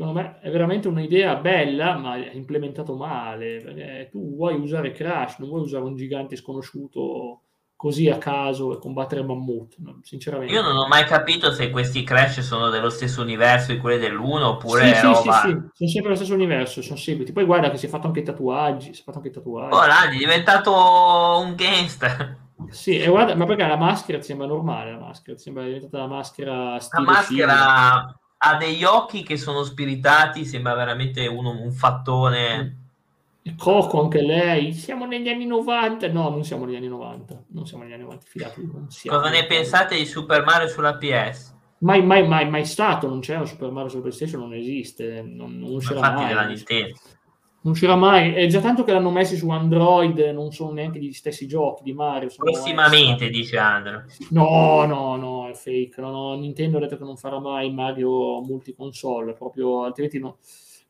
Secondo me è veramente un'idea bella, ma è implementato male, perché tu vuoi usare Crash, non vuoi usare un gigante sconosciuto così a caso e combattere mammut. Sinceramente, io non ho mai capito se questi Crash sono dello stesso universo di quelli dell'1 oppure sì, roba... sì, sì, sì, sono sempre lo stesso universo, sono seguiti. Poi guarda che si è fatto anche i tatuaggi, si è fatto anche i tatuaggi. Oh, Landi, è diventato un gangster. Sì, e guarda, ma perché la maschera sembra normale, la maschera sembra diventata la maschera stile La maschera. Ha degli occhi che sono spiritati, sembra veramente uno, un fattone... Mm Coco anche lei, siamo negli anni 90, no non siamo negli anni 90, non siamo negli anni 90, fidatevi, non siamo. Cosa ne pensate di Super Mario sulla PS? Mai, mai, mai, mai stato, non c'è un Super Mario sulla PlayStation, non esiste, non, non uscirà mai. Della Nintendo. Non uscirà mai, è già tanto che l'hanno messi su Android, non sono neanche gli stessi giochi di Mario. Prossimamente, dice Android. No, no, no, è fake, no, no, Nintendo ha detto che non farà mai Mario multiconsole, proprio altrimenti no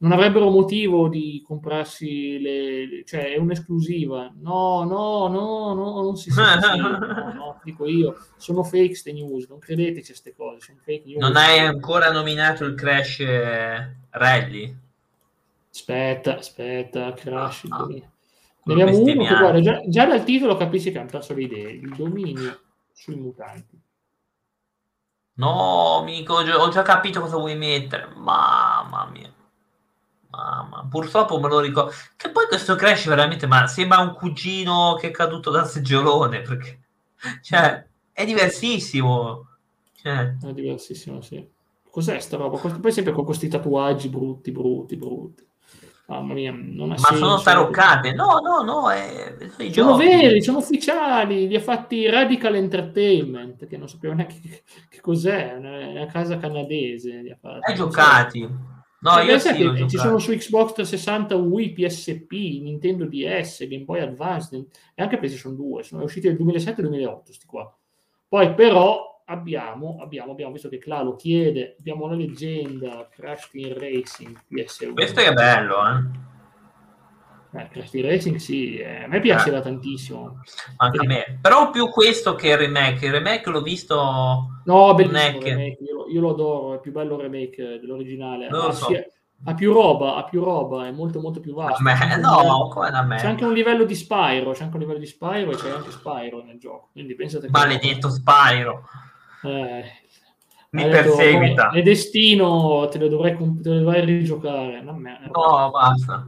non avrebbero motivo di comprarsi le... cioè è un'esclusiva. No, no, no, no, non si sa. no, no, dico io, sono fake queste news, non credeteci a queste cose, sono fake news. Non hai ancora nominato il Crash eh, Rally? Aspetta, aspetta, Crash. Ah, ne abbiamo uno che guarda, già, già, dal titolo capisci che un tasso di idee, il dominio sui mutanti. No, amico, ho già capito cosa vuoi mettere. Mamma mia. Mamma, purtroppo me lo ricordo. Che poi questo Crash veramente, ma sembra un cugino che è caduto dal seggiolone, perché... Cioè, è diversissimo. Cioè... È diversissimo, sì. Cos'è sta roba? Poi sempre con questi tatuaggi brutti, brutti, brutti. Mamma mia, non ha Ma senso. sono taroccate? No, no, no, è... sono giochi. veri, sono ufficiali. Li ha fatti Radical Entertainment, che non sapevo neanche che, che cos'è, è una casa canadese. Li ha fatti. Hai giocati? No, cioè, io sì, ci sono su Xbox 360, Wii, PSP, Nintendo DS, Game Boy Advance e anche PlayStation 2. Sono usciti nel 2007 e 2008, sti qua. Poi però abbiamo, abbiamo, abbiamo visto che Cla lo chiede, abbiamo la leggenda Crash Team Racing PS1. Questo è bello, eh? Eh, Crash Team Racing sì, eh, a me piaceva eh. tantissimo. Anche a me, però più questo che il remake. Il remake l'ho visto... No, bellissimo che... io, io, lo adoro, è più bello il remake dell'originale. Non lo so. ha più roba, ha più roba, è molto molto più vasto. Me, no, come da me. C'è anche un livello di Spyro, c'è anche un livello di Spyro e c'è anche Spyro nel gioco. Quindi pensate Maledetto che... Spyro. Eh, mi perseguita. È destino, te lo dovrei, te lo dovrei rigiocare. No, basta.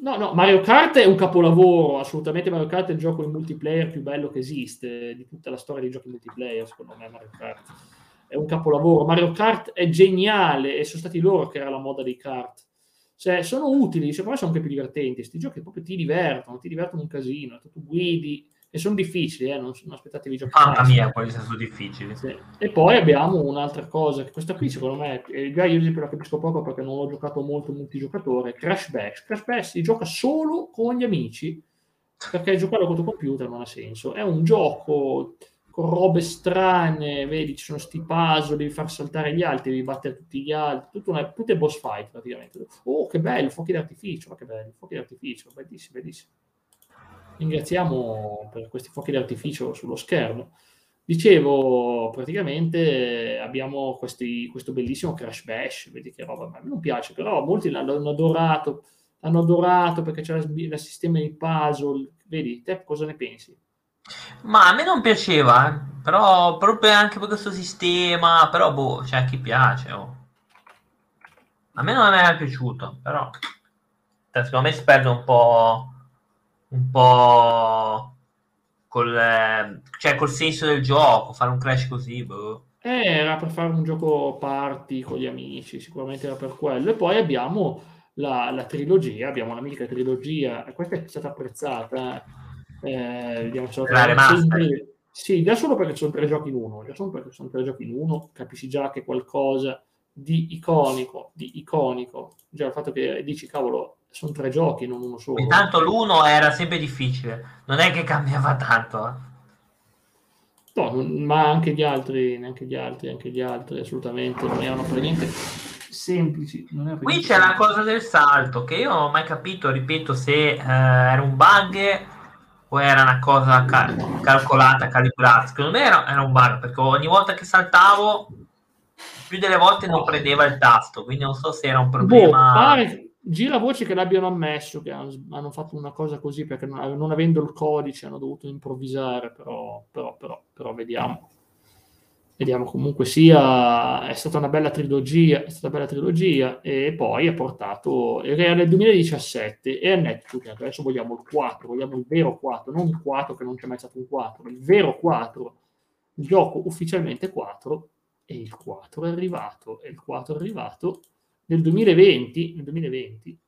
No, no, Mario Kart è un capolavoro, assolutamente Mario Kart è il gioco in multiplayer più bello che esiste di tutta la storia dei giochi multiplayer, secondo me Mario Kart. È un capolavoro. Mario Kart è geniale e sono stati loro che era la moda dei kart. Cioè, sono utili, secondo me sono anche più divertenti. Questi giochi proprio ti divertono, ti divertono un casino. Tu guidi, e sono difficili, eh? non, non aspettatevi giochi Mamma mia, quali sono difficili. Sì. E poi abbiamo un'altra cosa, che questa qui secondo me, già io la capisco poco perché non ho giocato molto multigiocatore, Crash Bash. Crash Bash si gioca solo con gli amici, perché giocare con il computer non ha senso. È un gioco con robe strane, vedi, ci sono sti puzzle, devi far saltare gli altri, devi battere tutti gli altri, una, tutte boss fight praticamente. Oh, che bello, fuochi d'artificio, ma che bello, fuochi d'artificio, bellissimo, bellissimo. Ringraziamo per questi fuochi d'artificio sullo schermo. Dicevo, praticamente abbiamo questi, questo bellissimo Crash Bash, vedi che roba, ma a me non piace, però molti l'hanno adorato, l'hanno adorato perché c'è il sistema di puzzle, vedi, te cosa ne pensi? Ma a me non piaceva, però proprio anche per questo sistema, però boh, c'è cioè, chi piace. Oh. A me non è piaciuto, però cioè, secondo me si perde un po' un po' col, cioè, col senso del gioco, fare un crash così, boh. Eh, era per fare un gioco party con gli amici, sicuramente era per quello. E poi abbiamo la, la trilogia, abbiamo la mitica trilogia, questa è stata apprezzata. Eh eh, vediamo se sempre... Sì, già solo perché sono tre giochi in uno, già solo perché sono tre giochi in uno, capisci già che qualcosa di iconico, di iconico, già il fatto che dici cavolo, sono tre giochi, non uno solo. Intanto l'uno era sempre difficile, non è che cambiava tanto. Eh. No, ma anche gli altri, neanche gli altri, anche gli altri, assolutamente non erano per niente semplici. Qui c'è la cosa del salto che io non ho mai capito, ripeto, se eh, era un bug o era una cosa cal- calcolata, calibrata? Secondo me era, era, un bug perché ogni volta che saltavo, più delle volte non prendeva il tasto, quindi non so se era un boh, problema. Boh, pare, gira voce che l'abbiano ammesso che hanno, fatto una cosa così perché non, non, avendo il codice hanno dovuto improvvisare, però, però, però, però vediamo. Vediamo comunque sia, è stata una bella trilogia, è stata una bella trilogia e poi ha portato, era nel 2017 e detto che adesso vogliamo il 4, vogliamo il vero 4, non il 4 che non c'è mai stato un 4, il vero 4, il gioco ufficialmente 4 e il 4 è arrivato, e il 4 è arrivato nel 2020, nel 2020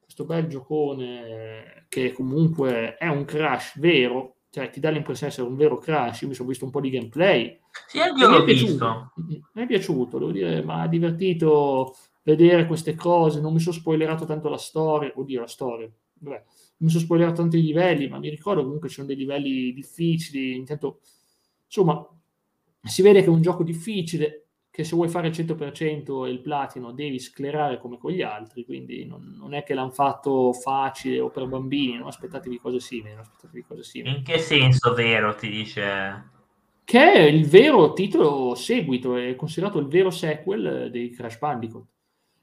questo bel giocone che comunque è un crash vero, cioè ti dà l'impressione di essere un vero crash, io mi sono visto un po' di gameplay, sì, anche l'ho visto. Mi è piaciuto, devo dire, ma ha divertito vedere queste cose, non mi sono spoilerato tanto la storia, oddio la storia, vabbè, non mi sono spoilerato tanto i livelli, ma mi ricordo comunque ci sono dei livelli difficili, intanto, insomma, si vede che è un gioco difficile, che se vuoi fare il 100% e il platino devi sclerare come con gli altri, quindi non, non è che l'hanno fatto facile o per bambini, non aspettatevi cose simili, aspettatevi cose simili. In che senso vero ti dice? che è il vero titolo seguito, è considerato il vero sequel dei Crash Bandicoot.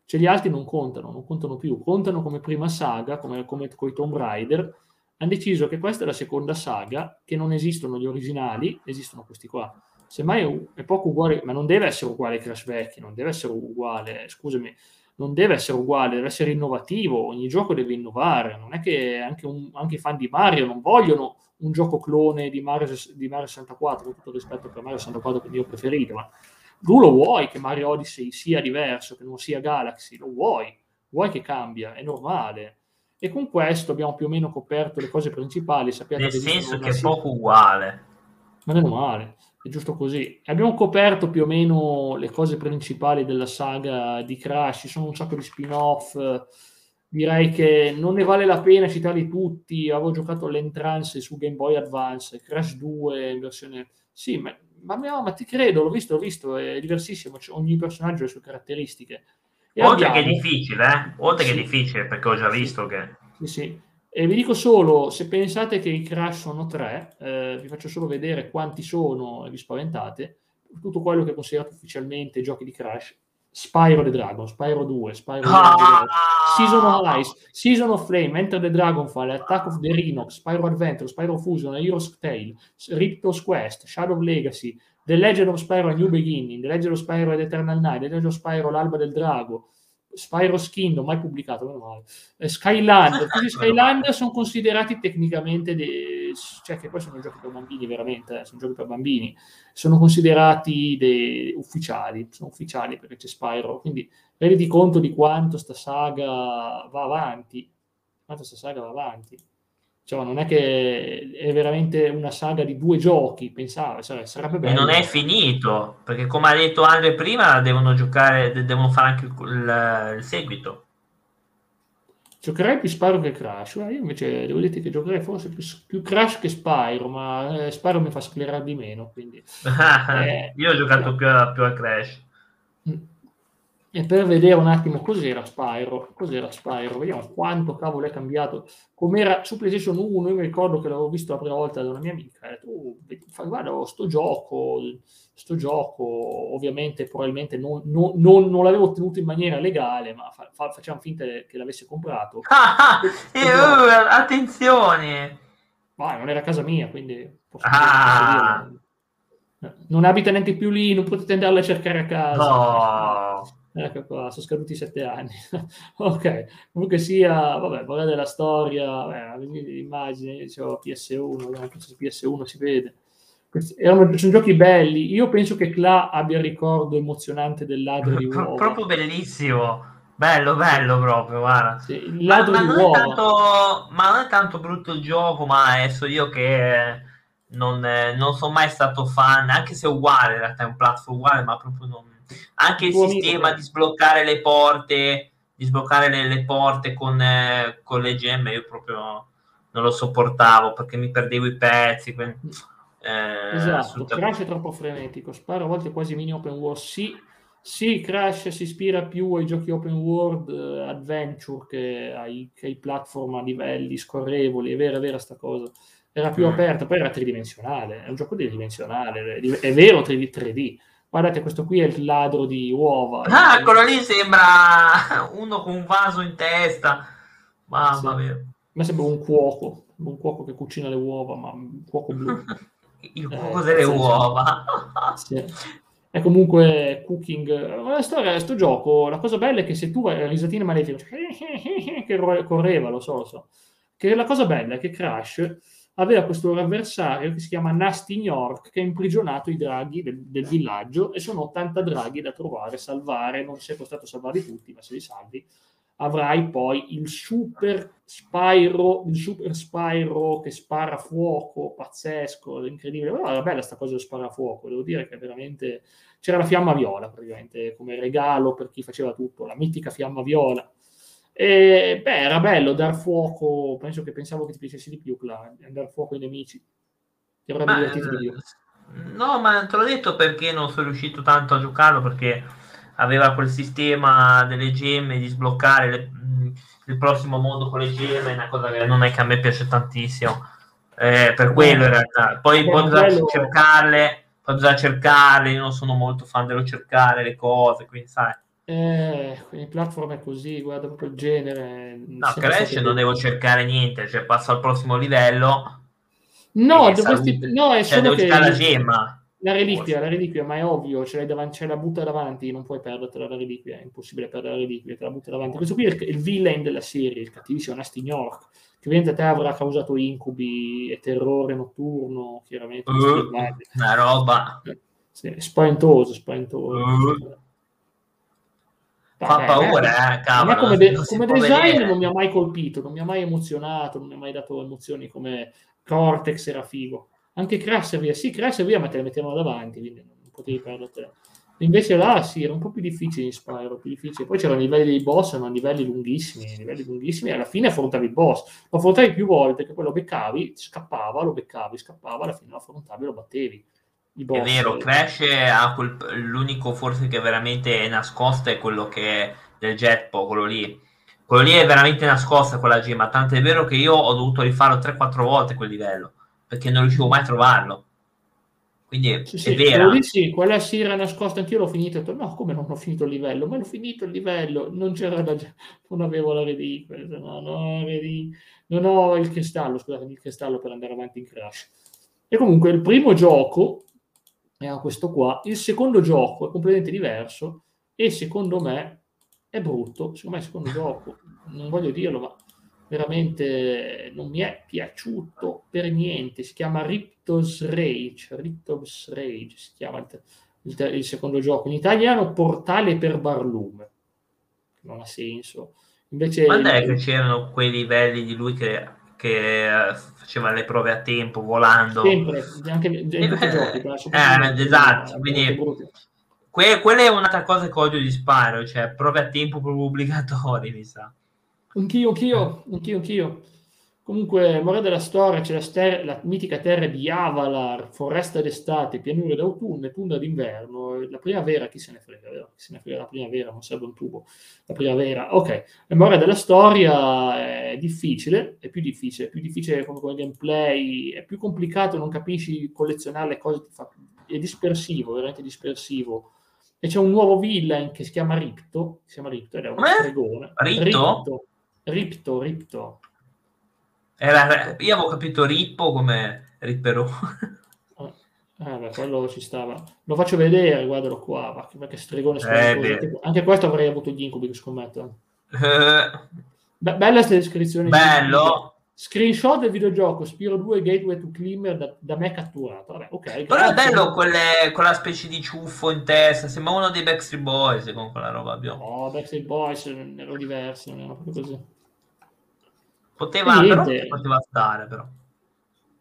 Cioè gli altri non contano, non contano più, contano come prima saga, come, come con i Tomb Raider. Hanno deciso che questa è la seconda saga, che non esistono gli originali, esistono questi qua. Semmai è poco uguale, ma non deve essere uguale ai Crash vecchi, non deve essere uguale, scusami, non deve essere uguale, deve essere innovativo, ogni gioco deve innovare, non è che anche, un, anche i fan di Mario non vogliono un gioco clone di Mario, di Mario 64, con tutto il rispetto per Mario 64 che è il mio preferito, ma tu lo vuoi che Mario Odyssey sia diverso, che non sia Galaxy, lo vuoi, vuoi che cambia, è normale. E con questo abbiamo più o meno coperto le cose principali. Sappiate Nel senso che è poco uguale. Ma non è male, è giusto così. Abbiamo coperto più o meno le cose principali della saga di Crash, ci sono un sacco di spin-off direi che non ne vale la pena citarli tutti. Avevo giocato all'Entrance su Game Boy Advance, Crash 2 in versione... Sì, ma, ma, ma ti credo, l'ho visto, l'ho visto, è diversissimo, cioè, ogni personaggio ha le sue caratteristiche. E Oltre abbiamo... che è difficile, eh? Oltre sì. che è difficile, perché ho già visto che... Sì, sì. E vi dico solo, se pensate che i Crash sono tre, eh, vi faccio solo vedere quanti sono e vi spaventate. Tutto quello che è considerato ufficialmente giochi di Crash Spyro the Dragon, Spyro 2, Spyro ah! Season of Ice, Season of Flame, Enter the Dragonfall, Attack of the Rhinox, Spyro Adventure, Spyro Fusion, Hero's Tale, Ripto's Quest, Shadow of Legacy, The Legend of Spyro A New Beginning, The Legend of Spyro Ed Eternal Night, The Legend of Spyro L'Alba del Drago, Spyro's Kingdom, mai pubblicato, meno male. Eh, Skyland, tutti Skyland sono considerati tecnicamente, de... cioè che poi sono giochi per bambini veramente, eh, sono giochi per bambini, sono considerati de... ufficiali, sono ufficiali perché c'è Spyro, quindi renditi conto di quanto sta saga va avanti, quanto sta saga va avanti. Cioè, non è che è veramente una saga di due giochi, pensavo, cioè, sarebbe bello. E non è finito, perché come ha detto Andre prima, devono giocare, devono fare anche il, il seguito. Giocherei più Spyro che Crash. Eh, io invece devo dire che giocherei forse più, più Crash che Spyro, ma eh, Spyro mi fa sclerare di meno. Quindi, eh, io ho giocato più a, più a Crash. Mm. E per vedere un attimo cos'era Spyro, cos'era Spyro, vediamo quanto cavolo è cambiato. Com'era su PlayStation 1, io mi ricordo che l'avevo visto la prima volta da una mia amica, e detto, oh, guarda, sto gioco, sto gioco, ovviamente probabilmente non, non, non, non, l'avevo tenuto in maniera legale, ma fa, fa, facciamo finta che l'avesse comprato. Ah, eh, uh, attenzione! Ma non era casa mia, quindi posso ah. dire, non abita neanche più lì, non potete andarla a cercare a casa. No. Ecco qua, sono scaduti sette anni. ok, comunque sia, vabbè, vorrei della storia, vabbè, l'immagine, dicevo PS1, anche se PS1 si vede. Erano, sono giochi belli. Io penso che Cla abbia il ricordo emozionante del ladro di uova. proprio bellissimo. Bello, bello proprio, guarda. Sì, il ladro ma, di ma uova. Tanto, ma non è tanto brutto il gioco, ma so io che non, non sono mai stato fan, anche se è uguale, in realtà è un platform uguale, ma proprio non anche il sistema amico. di sbloccare le porte, di sbloccare le, le porte con, eh, con, le gemme, io proprio non lo sopportavo perché mi perdevo i pezzi. Quindi, eh, esatto, Crash è troppo frenetico, sparo a volte quasi mini open world. Sì, sì, Crash si ispira più ai giochi open world uh, adventure che ai, che ai, platform a livelli scorrevoli, è vera, è vera sta cosa. Era più mm. aperta, poi era tridimensionale, è un gioco tridimensionale, è vero 3D, 3D guardate questo qui è il ladro di uova. Ah quello lì sembra uno con un vaso in testa. Mamma sì. mia. A me sembra un cuoco un cuoco che cucina le uova ma un cuoco blu. Il cuoco eh, delle uova. Sì. è comunque cooking la storia di questo gioco la cosa bella è che se tu hai risatine malefiche che correva lo so lo so. Che la cosa bella è che Crash aveva questo avversario che si chiama Nasty York che ha imprigionato i draghi del, del, villaggio e sono 80 draghi da trovare, salvare, non sei costretto a salvarli tutti, ma se li salvi avrai poi il super Spyro, il super Spyro che spara fuoco, pazzesco, incredibile. Però era bella sta cosa dello spara fuoco, devo dire che veramente c'era la fiamma viola praticamente come regalo per chi faceva tutto, la mitica fiamma viola e, beh, era bello dar fuoco, penso che pensavo che ti piacesse di più, Cla, dar fuoco ai nemici. Ti avrebbe ma, divertito di più. No, ma te l'ho detto perché non sono riuscito tanto a giocarlo, perché aveva quel sistema delle gemme di sbloccare le, il prossimo mondo con le gemme, una cosa che non è che a me piace tantissimo. Eh, per quello in realtà. Poi, poi bisogna cercarle, poi bisogna cercarle, io non sono molto fan dello cercare le cose, quindi sai eh, quindi platform è così, guarda proprio il genere. No, Crash non devo cercare niente, cioè passo al prossimo livello. No, dovresti, no è cioè, solo che la gemma. La reliquia, la reliquia, ma è ovvio, ce l'hai davanti, ce la butta davanti, non puoi perdertela la reliquia, è impossibile perdere la reliquia, te la butta davanti. Questo qui è il, il villain della serie, il cattivissimo Nasty York, che ovviamente te avrà causato incubi e terrore notturno, chiaramente. Uh, una roba. Sì, spaventoso, spaventoso. Uh fa eh, paura, eh, cavolo. come, de- come design vedere. non mi ha mai colpito, non mi ha mai emozionato, non mi ha mai dato emozioni come Cortex era figo. Anche Crash via, sì, Crash via, ma te le mettiamo davanti, quindi non potevi perdere Invece là sì, era un po' più difficile in Spyro, più difficile. Poi c'erano i livelli dei boss, erano livelli lunghissimi, livelli lunghissimi, e alla fine affrontavi il boss. Lo affrontavi più volte, che poi lo beccavi, scappava, lo beccavi, scappava, alla fine lo affrontavi e lo battevi. È vero, Crash ha quel, l'unico forse che veramente è nascosto è quello che è del Jetpo, quello lì. Quello lì è veramente nascosto quella gemma, tanto è vero che io ho dovuto rifarlo 3-4 volte quel livello, perché non riuscivo mai a trovarlo. Quindi sì, è sì, vera. Sì, quella sì era nascosta, anch'io l'ho finito. Detto, no, come non ho finito il livello? Ma l'ho finito il livello, non c'era la... non avevo la reliquia, no, no, non ho il cristallo, scusate, il cristallo per andare avanti in Crash. E comunque il primo gioco è questo qua. Il secondo gioco è completamente diverso e secondo me è brutto. Secondo me il secondo gioco, non voglio dirlo, ma veramente non mi è piaciuto per niente. Si chiama Riptos Rage. Riptos Rage si chiama il, il, il secondo gioco. In italiano Portale per Barlume. Non ha senso. Invece, Quando è che c'erano quei livelli di lui che che eh, faceva le prove a tempo volando. Sempre, anche in tutti i giochi. Eh, esatto, quindi que- quella è un'altra cosa che odio di Spyro, cioè prove a tempo proprio obbligatori, mi sa. Anch'io, anch'io, anch'io, anch'io. Comunque, morale della storia, c'è la, ster- la mitica terra di Avalar, foresta d'estate, pianure d'autunno e tundra d'inverno. La primavera, chi se ne frega, vero? Chi se ne frega la primavera, non serve un tubo. La primavera, ok. La morale della storia è difficile, è più difficile, è più difficile come, come gameplay, è più complicato, non capisci collezionare le cose, è dispersivo, veramente dispersivo. E c'è un nuovo villain che si chiama Ripto, si chiama Ripto ed è un stregone. Ripto? Ripto, Ripto, Ripto. Era, io avevo capito Rippo come Ripperò. Ah, beh, quello ci stava. Lo faccio vedere, guardalo qua, ma che stregone eh, Anche questo avrei avuto gli incubi, scommetto. Eh, Be- bella questa descrizione. bello. Screenshot del videogioco Spiro 2 Gateway to Climber da, da me catturato. Vabbè, ok. Però è bello quelle, quella specie di ciuffo in testa. Sembra uno dei Backstreet Boys con quella roba abbiamo. No, Backstreet Boys erano diversi, non erano proprio così. Poteva, però, poteva stare, però.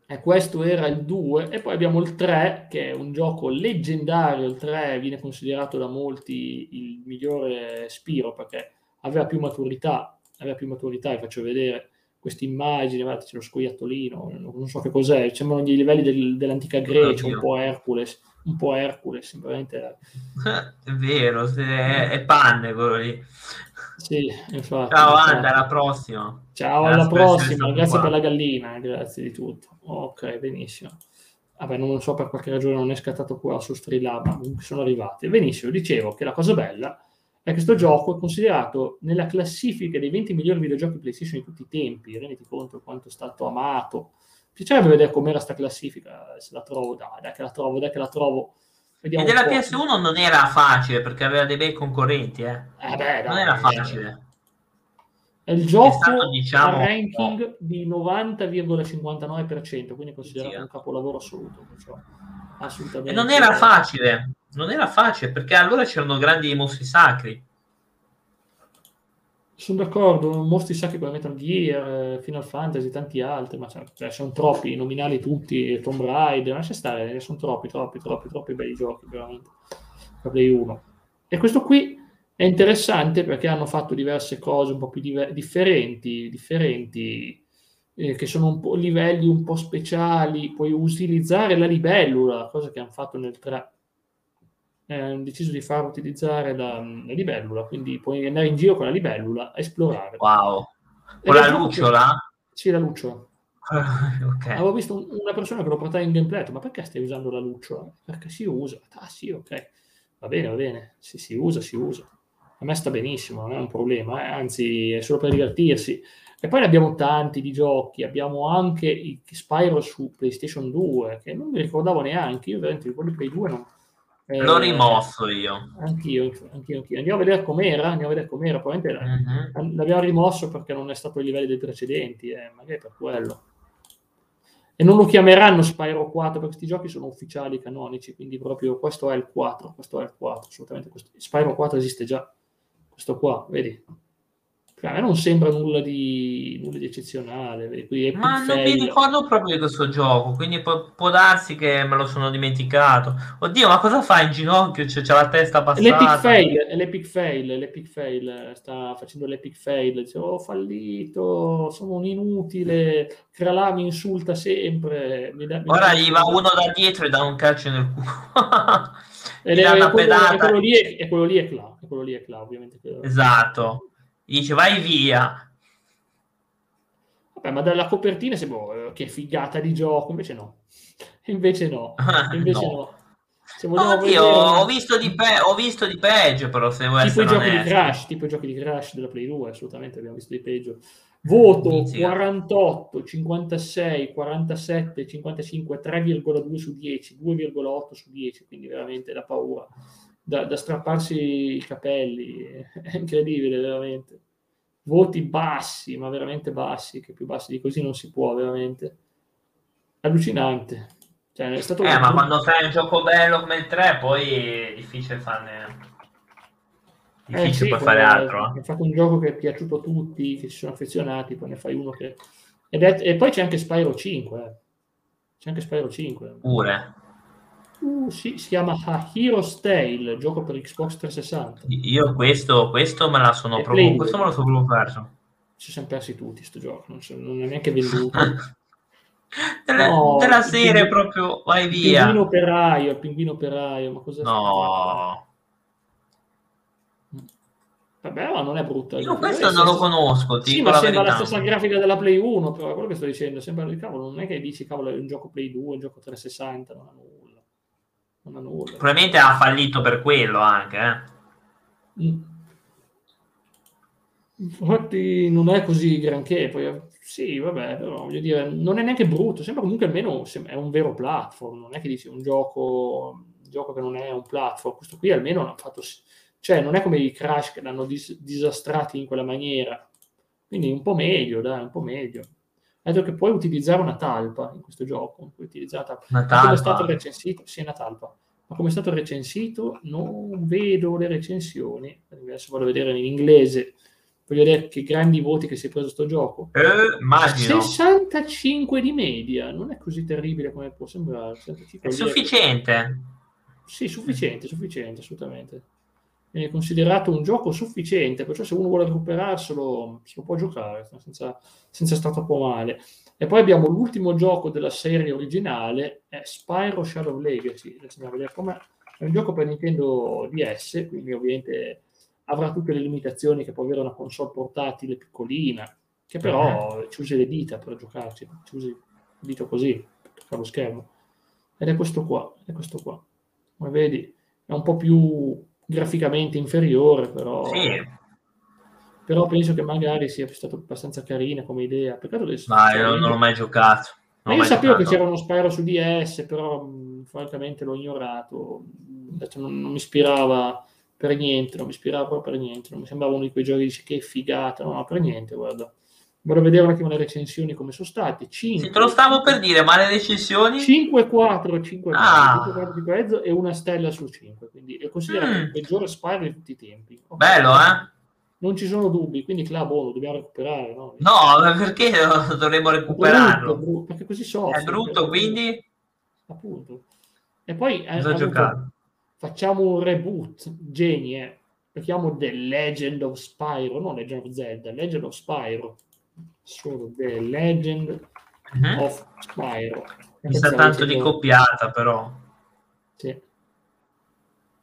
E questo era il 2 e poi abbiamo il 3 che è un gioco leggendario, il 3 viene considerato da molti il migliore Spiro perché aveva più maturità, aveva più maturità, vi faccio vedere queste immagini, guardate c'è lo scoiattolino, non so che cos'è, sembrano i livelli del- dell'antica Grecia, un po' Hercules, un po' Hercules, veramente È vero, è, è panne quello lì. sì, infatti. Ciao. Anda, alla prossima. Ciao, alla prossima, grazie qua. per la gallina, grazie di tutto. Ok, benissimo. Vabbè, non lo so per qualche ragione non è scattato qua su Streamlab, ma comunque sono arrivati. Benissimo, dicevo che la cosa bella è che questo gioco è considerato nella classifica dei 20 migliori videogiochi PlayStation di tutti i tempi, renditi conto quanto è stato amato. Piacerebbe vedere com'era sta classifica, se la trovo, dai, dai che la trovo, dai che la trovo. E Vediamo della un po'. PS1 non era facile perché aveva dei bei concorrenti, eh. Eh beh, Non dai, era facile. È il gioco stato, diciamo, ranking di 90,59%, quindi è considerato Sì, eh. un capolavoro assoluto. E assolutamente. non era facile, non era facile perché allora c'erano grandi mostri sacri. Sono d'accordo, mostri sacri come Metal Gear, eh, Final Fantasy, tanti altri, ma cioè, sono troppi, nominali tutti, Tomb Raider, lascia stare, sono troppi, troppi, troppi, troppi bei giochi, veramente, per Play 1. E questo qui è interessante perché hanno fatto diverse cose un po' più diver- differenti, differenti eh, che sono un po' livelli un po' speciali, puoi utilizzare la libellula, cosa che hanno fatto nel 3. Eh, deciso di far utilizzare la, la libellula, quindi puoi andare in giro con la libellula a esplorare. Wow. Con la lucciola? Sì, la lucciola. ok. Avevo visto un- una persona che lo portava in gameplay, ma perché stai usando la lucciola? Perché si usa. Ah sì, ok. Va bene, va bene. Sì, si usa, si usa. A me sta benissimo, non è un problema, eh, anzi è solo per divertirsi. E poi ne abbiamo tanti di giochi, abbiamo anche il Spyro su PlayStation 2, che non mi ricordavo neanche, io veramente di Play 2 non... eh, L'ho rimosso io. Anch'io, anch'io, anch'io. Andiamo a vedere com'era, andiamo a vedere com'era, probabilmente Mhm. l'abbiamo rimosso perché non è stato ai livelli dei precedenti, eh, magari per quello. E non lo chiameranno Spyro 4 perché questi giochi sono ufficiali, canonici, quindi proprio questo è il 4, questo è il 4, assolutamente. Questo. Spyro 4 esiste già, questo qua, vedi? Cioè, A me non sembra nulla di, nulla di eccezionale, Ma non mi ricordo proprio di questo gioco, quindi può, può darsi che me lo sono dimenticato. Oddio, ma cosa fa in ginocchio? C'è, c'ha la testa È L'epic passata. fail, l'epic fail, l'epic fail, sta facendo l'epic fail, dice ho fallito, sono un inutile, Kralà mi insulta sempre. mi dà- mi Ora gli va uno da dietro e dà un calcio nel culo. Gli è, è quello, è quello lì è, è quello lì è Cla, è quello lì è Cla, ovviamente. quello- Esatto. Gli dice vai via. Vabbè, ma dalla copertina sembra oh, che figata di gioco, invece no. Invece no, invece No. no. Se Oddio, vedere- ho visto, di pe- ho visto di peggio, però se vuoi tipo i giochi di. Crash, tipo i giochi di Crash della Play 2, assolutamente abbiamo visto di peggio. Voto Mizzica. 48, 56, 47, 55, 3,2 su 10, 2,8 su 10, quindi veramente da paura, da, da strapparsi i capelli, è incredibile veramente. Voti bassi, ma veramente bassi, che più bassi di così non si può veramente. Allucinante. Cioè, è stato Eh, ma quando fai un gioco bello come il 3, poi è difficile farne... Difficile Eh sì, poi fare altro. eh. Hai fatto un gioco che è piaciuto a tutti, che si sono affezionati, poi ne fai uno che... è- E poi c'è anche Spyro 5. eh. C'è anche Spyro 5. Pure. Uh, sì, si chiama A Hero's Tale, gioco per Xbox 360. Io questo, questo me la sono proprio... Questo me lo sono proprio perso. ci siamo persi tutti sto gioco, non, so, non è neanche venduto. della, No, della il serie proprio vai Il via. pinguino operaio, il pinguino operaio, ma cosa No, Vabbè, ma non è brutto. io questo non lo conosco, Sì, ma la sembra la verità. stessa grafica della Play 1, però è quello che sto dicendo, sembra il cavolo, non è che dici cavolo è un gioco Play 2, un gioco 360, non ha ha nulla. Probabilmente ha fallito per quello anche, eh. Mm. Infatti non è così granché, poi sì, vabbè, però voglio dire, non è neanche brutto, sembra comunque almeno è un vero platform, non è che dici un gioco, un gioco che non è un platform, questo qui almeno l'hanno fatto, cioè non è come i Crash che l'hanno dis- disastrati in quella maniera, quindi un po' meglio, dai, un po' meglio. Ha detto che puoi utilizzare una talpa in questo gioco, puoi utilizzare una talpa. Una come è stato recensito? Sì, una talpa. Ma come è stato recensito? Non vedo le recensioni. Adesso vado a vedere in inglese. Voglio vedere che grandi voti che si è preso sto gioco. Eh, immagino. 65 di media, non è così terribile come può sembrare. 65 È che- sufficiente. Sì, sufficiente, sufficiente, assolutamente. È considerato un gioco sufficiente, perciò se uno vuole recuperarselo se lo può giocare senza, senza stare troppo male. E poi abbiamo l'ultimo gioco della serie originale, è Spyro Shadow Legacy. Adesso andiamo a vedere com'è. È un gioco per Nintendo DS, quindi ovviamente avrà tutte le limitazioni che può avere una console portatile piccolina, che però ci usi le dita per giocarci, ci usi il dito così per toccare lo schermo. Ed è questo qua, è questo qua. Come vedi, è un po' più graficamente inferiore, però, Sì, però penso che magari sia stato abbastanza carina come idea. Peccato che ma io non l'ho mai giocato. ma Non io ho mai sapevo che giocato. c'era uno Spyro su DS, però mh, francamente l'ho ignorato. Detto, non, non mi ispirava per niente, non mi ispirava proprio per niente. Non mi sembrava uno di quei giochi che che figata, no, per niente, guarda. Vado a vedere un attimo le recensioni come sono state. 5, Sì, te lo stavo per dire, ma le recensioni? 5, 4, 5, Ah. 5, 4, 5 mezzo e una stella su 5. Quindi è considerato Mm. il peggiore Spyro di tutti i tempi. Ok. Bello, eh? Non ci sono dubbi, quindi Club oh, lo dobbiamo recuperare, no? No, perché dovremmo È brutto, recuperarlo? brutto, perché così soffre. È brutto, quindi appunto. E poi eh, detto, facciamo un reboot, genie, lo chiamo The Legend of Spyro, non Legend of Zelda, Legend of Spyro. Solo The Legend Mhm. of Spyro. Mi sa tanto di copiata, però. Sì.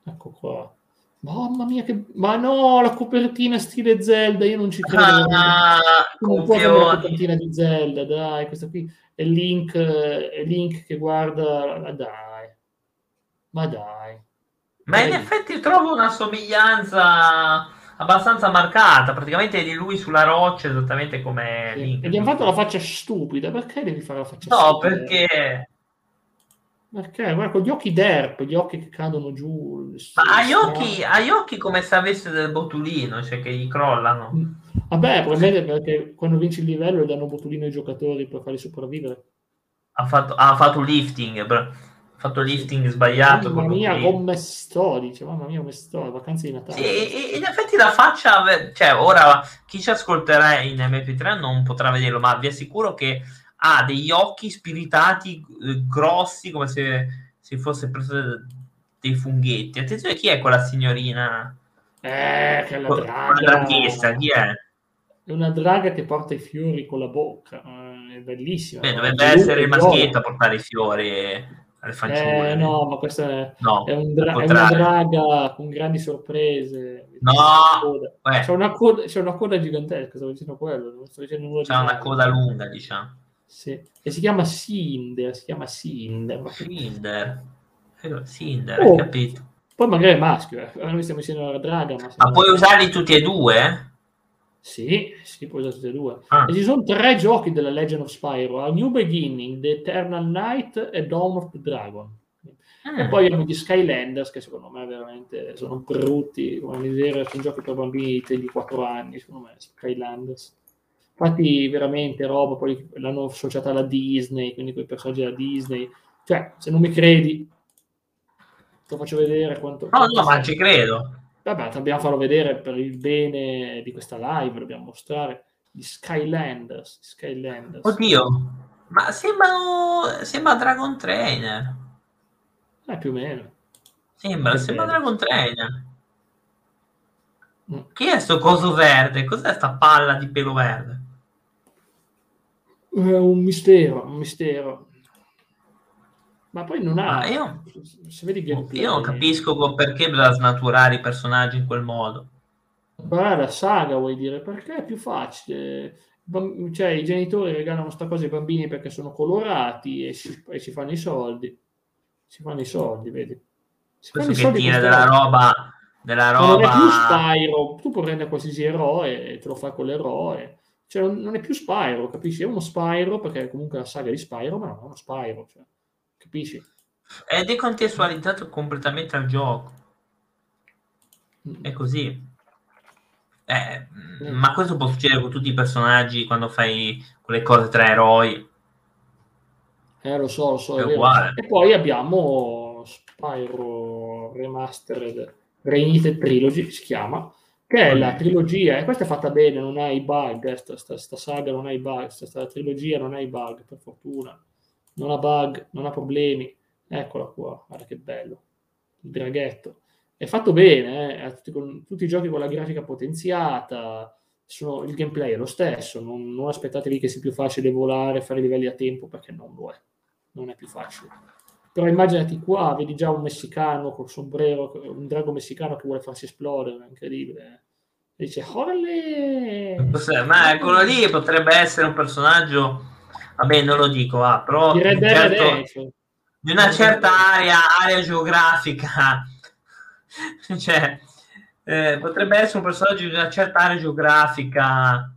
Ecco qua. Mamma mia, che... ma no, la copertina stile Zelda, io non ci credo. Ah, non avere la copertina di Zelda, dai, questa qui è Link, è Link che guarda, ma dai, ma dai. Ma in Dai. effetti trovo una somiglianza abbastanza marcata, praticamente di lui sulla roccia, esattamente come Sì. Link. E gli hanno fatto la faccia stupida, perché devi fare la faccia No, stupida? perché Perché? Guarda, con gli occhi derp, gli occhi che cadono giù. ma ha gli occhi, ha gli occhi come se avesse del botulino, cioè che gli crollano. Vabbè, probabilmente perché quando vinci il livello danno botulino ai giocatori per farli sopravvivere. Ha fatto, ha fatto lifting, bro. Fatto lifting sbagliato. Mamma mia, botulino. come sto, dice, mamma mia, come sto, vacanze di Natale. Sì, in effetti la faccia, cioè ora chi ci ascolterà in MP3 non potrà vederlo, ma vi assicuro che ha degli occhi spiritati eh, grossi come se, se fosse preso dei funghetti. Attenzione, chi è quella signorina? Eh, che è la draga. chi è? È una draga che porta i fiori con la bocca, eh, è bellissima. Beh, dovrebbe essere il maschietto a portare i fiori alle fanciulle. Eh, no, ma questa è, No, è, un dra- è una draga con grandi sorprese. No. Eh, C'è una, coda, c'è una coda gigantesca, stavo dicendo quello, non sto dicendo di c'ha una coda lunga, diciamo. Sì. E si chiama Cinder, si chiama Cinder. Cinder. Eh, Cinder, Oh. hai capito? Poi magari è maschio, eh. noi stiamo dicendo la draga, ma... Ma puoi usarli tutti e due? Sì, sì, puoi usare tutte e due. Ah. E ci sono tre giochi della Legend of Spyro, A New Beginning, The Eternal Night e Dawn of the Dragon. E Mm. poi abbiamo gli Skylanders, che secondo me veramente sono brutti, come miseria, sono giochi per bambini di 4 anni, secondo me, Skylanders. Infatti veramente roba, poi l'hanno associata alla Disney, quindi quei personaggi della Disney. Cioè, se non mi credi, te lo faccio vedere quanto... No, no, ma ci credo. Vabbè, dobbiamo farlo vedere per il bene di questa live, dobbiamo mostrare gli Skylanders. Skylanders. Oddio, ma sembrano. Sembra Dragon Trainer. Eh, più o meno. Sembra, Che sembra. Dragon Trainer. Mm. Chi è sto coso verde? Cos'è sta palla di pelo verde? È un mistero, un mistero. Ma poi non ha... Io, gameplay, io non capisco perché bisogna snaturare i personaggi in quel modo. Guarda la saga, vuoi dire? Perché è più facile. Cioè, i genitori regalano sta cosa ai bambini perché sono colorati e si, e si fanno i soldi. Si fanno i soldi, vedi? Si Questo che tira della roba, della roba... non è più Spyro. Tu puoi prendere qualsiasi eroe e te lo fai con l'eroe. Cioè, non è più Spyro, capisci? È uno Spyro perché comunque la saga di Spyro, ma non è uno Spyro. Cioè. Capisci? È decontestualizzato completamente al gioco. Mm. È così. Eh, mm. Ma questo può succedere con tutti i personaggi quando fai quelle cose tra eroi. Eh, lo so, lo so. È uguale. E poi abbiamo Spyro Remastered Reignited Trilogy, si chiama, che è la trilogia, e questa è fatta bene, non ha i bug, sta, sta, sta saga non ha i bug, sta, sta trilogia non ha i bug, per fortuna non ha bug, non ha problemi. Eccola qua, guarda che bello. Il draghetto. È fatto bene, eh? tutti, con, tutti, i giochi con la grafica potenziata, sono, il gameplay è lo stesso, non, non aspettatevi che sia più facile volare, fare livelli a tempo, perché non lo è. Non è più facile. Però immaginati qua, vedi già un messicano col sombrero, un drago messicano che vuole farsi esplodere, è incredibile. Eh? dice, Orle! Ma quello lì potrebbe essere un personaggio vabbè non lo dico, ah, però di, certo, di una certa area, area geografica, cioè eh, potrebbe essere un personaggio di una certa area geografica,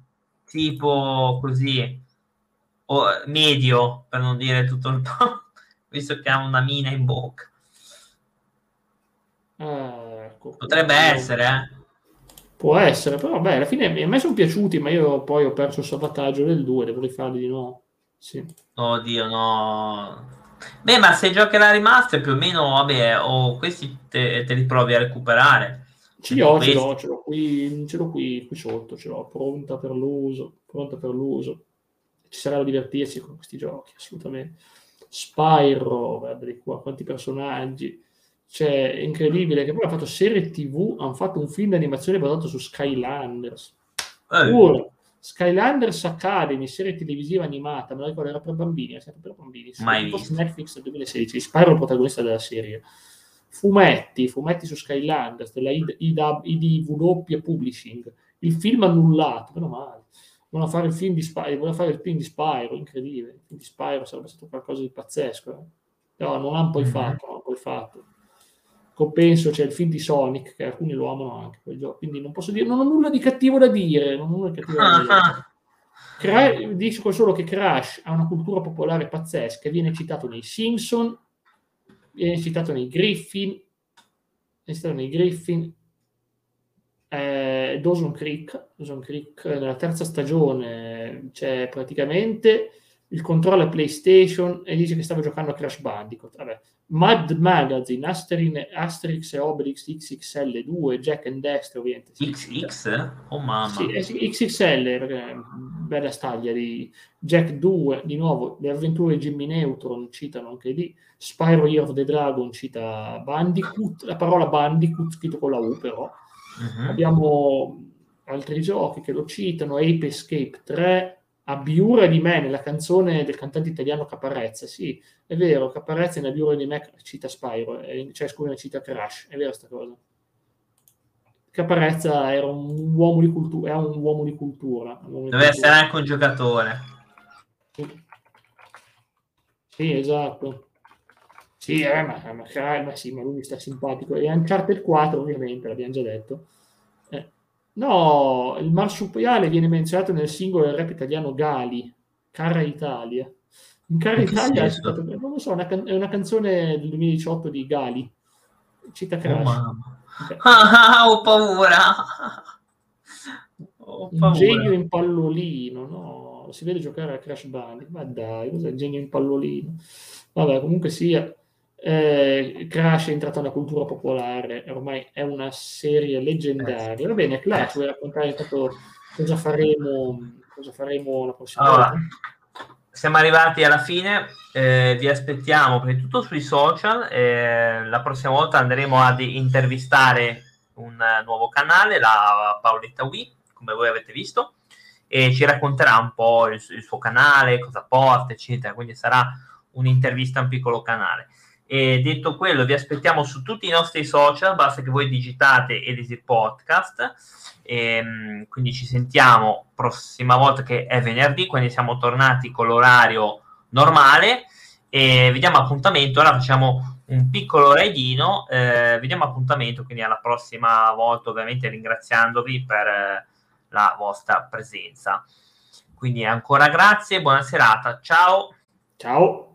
tipo così, o medio, per non dire tutto il po', visto che ha una mina in bocca. Ah, ecco. Potrebbe essere, eh. Può essere, però beh, alla fine a me sono piaciuti, ma io poi ho perso il salvataggio del 2, devo rifarli di nuovo. Sì. Oddio, no. Beh, ma se giochi la remaster più o meno, vabbè, o questi te, te li provi a recuperare. Ce l'ho, ce l'ho, ce l'ho qui, ce l'ho qui, qui sotto, ce l'ho pronta per l'uso, pronta per l'uso. Ci sarà da divertirsi con questi giochi, assolutamente. Spyro, guarda di qua, quanti personaggi. Cioè, è incredibile che poi ha fatto serie TV, hanno fatto un film di animazione basato su Skylanders. Eh. Pure Skylanders Academy, serie televisiva animata, me la ricordo, era per bambini, era sempre per bambini. Mai visto. Netflix del 2016, Spyro il protagonista della serie. Fumetti, fumetti su Skylanders, della IDW Publishing. Il film annullato, meno male. Volevano fare il film di Spyro, fare il film di Spyro, incredibile. Il film di Spyro sarebbe stato qualcosa di pazzesco. Eh? Però non hanno poi mm-hmm. fatto, non hanno poi fatto compenso c'è il film di Sonic, che alcuni lo amano anche quel gioco, quindi non posso dire, non ho nulla di cattivo da dire, non ho nulla di cattivo da dire. Cra- dico solo che Crash ha una cultura popolare pazzesca, viene citato nei Simpson, viene citato nei Griffin, viene citato nei Griffin, eh, Dawson Creek, Dawson Creek nella terza stagione c'è praticamente il controller PlayStation e dice che stava giocando a Crash Bandicoot. Vabbè, Mad Magazine, Asterin, Asterix e Obelix XXL2, Jack and Dexter ovviamente. XX? Oh mamma. Sì, XXL, perché bella staglia di Jack 2, di nuovo, le avventure di Jimmy Neutron citano anche lì, Spyro Year of the Dragon cita Bandicoot, la parola Bandicoot scritto con la U però. Uh-huh. Abbiamo altri giochi che lo citano, Ape Escape 3, Abbiura di me nella canzone del cantante italiano Caparezza, sì, è vero, Caparezza in Abbiura di me cita Spyro, cioè scusa, cita Crash, è vera sta cosa. Caparezza era un uomo di cultura, era un uomo di cultura. Deve essere anche un giocatore. Sì, sì esatto. Sì, eh, ma, ma, ma, sì, ma lui mi sta simpatico. E Uncharted 4, ovviamente, l'abbiamo già detto. No, il marsupiale viene menzionato nel singolo del rap italiano Gali, Cara Italia. In Cara Italia, stato, non lo so, una è una canzone del 2018 di Gali. Cita Crash. Oh, okay. ah, ho paura. Ho paura. Un genio in pallolino, no? Si vede giocare a Crash Bandicoot. Ma dai, cos'è il genio in pallolino? Vabbè, comunque sia eh, Crash è entrata nella cultura popolare, ormai è una serie leggendaria. Va bene, Clash, vuoi raccontare intanto cosa faremo, cosa faremo la prossima allora, volta? Siamo arrivati alla fine, eh, vi aspettiamo prima di tutto sui social, eh, la prossima volta andremo ad intervistare un nuovo canale, la Paoletta Wii, come voi avete visto, e ci racconterà un po' il, il suo canale, cosa porta, eccetera. Quindi sarà un'intervista a un piccolo canale. E detto quello, vi aspettiamo su tutti i nostri social, basta che voi digitate Edisi Podcast. E, ehm, quindi ci sentiamo prossima volta che è venerdì, quindi siamo tornati con l'orario normale e vediamo appuntamento. Ora facciamo un piccolo raidino, eh, vediamo appuntamento quindi alla prossima volta, ovviamente ringraziandovi per eh, la vostra presenza. Quindi ancora grazie, buona serata, ciao. Ciao.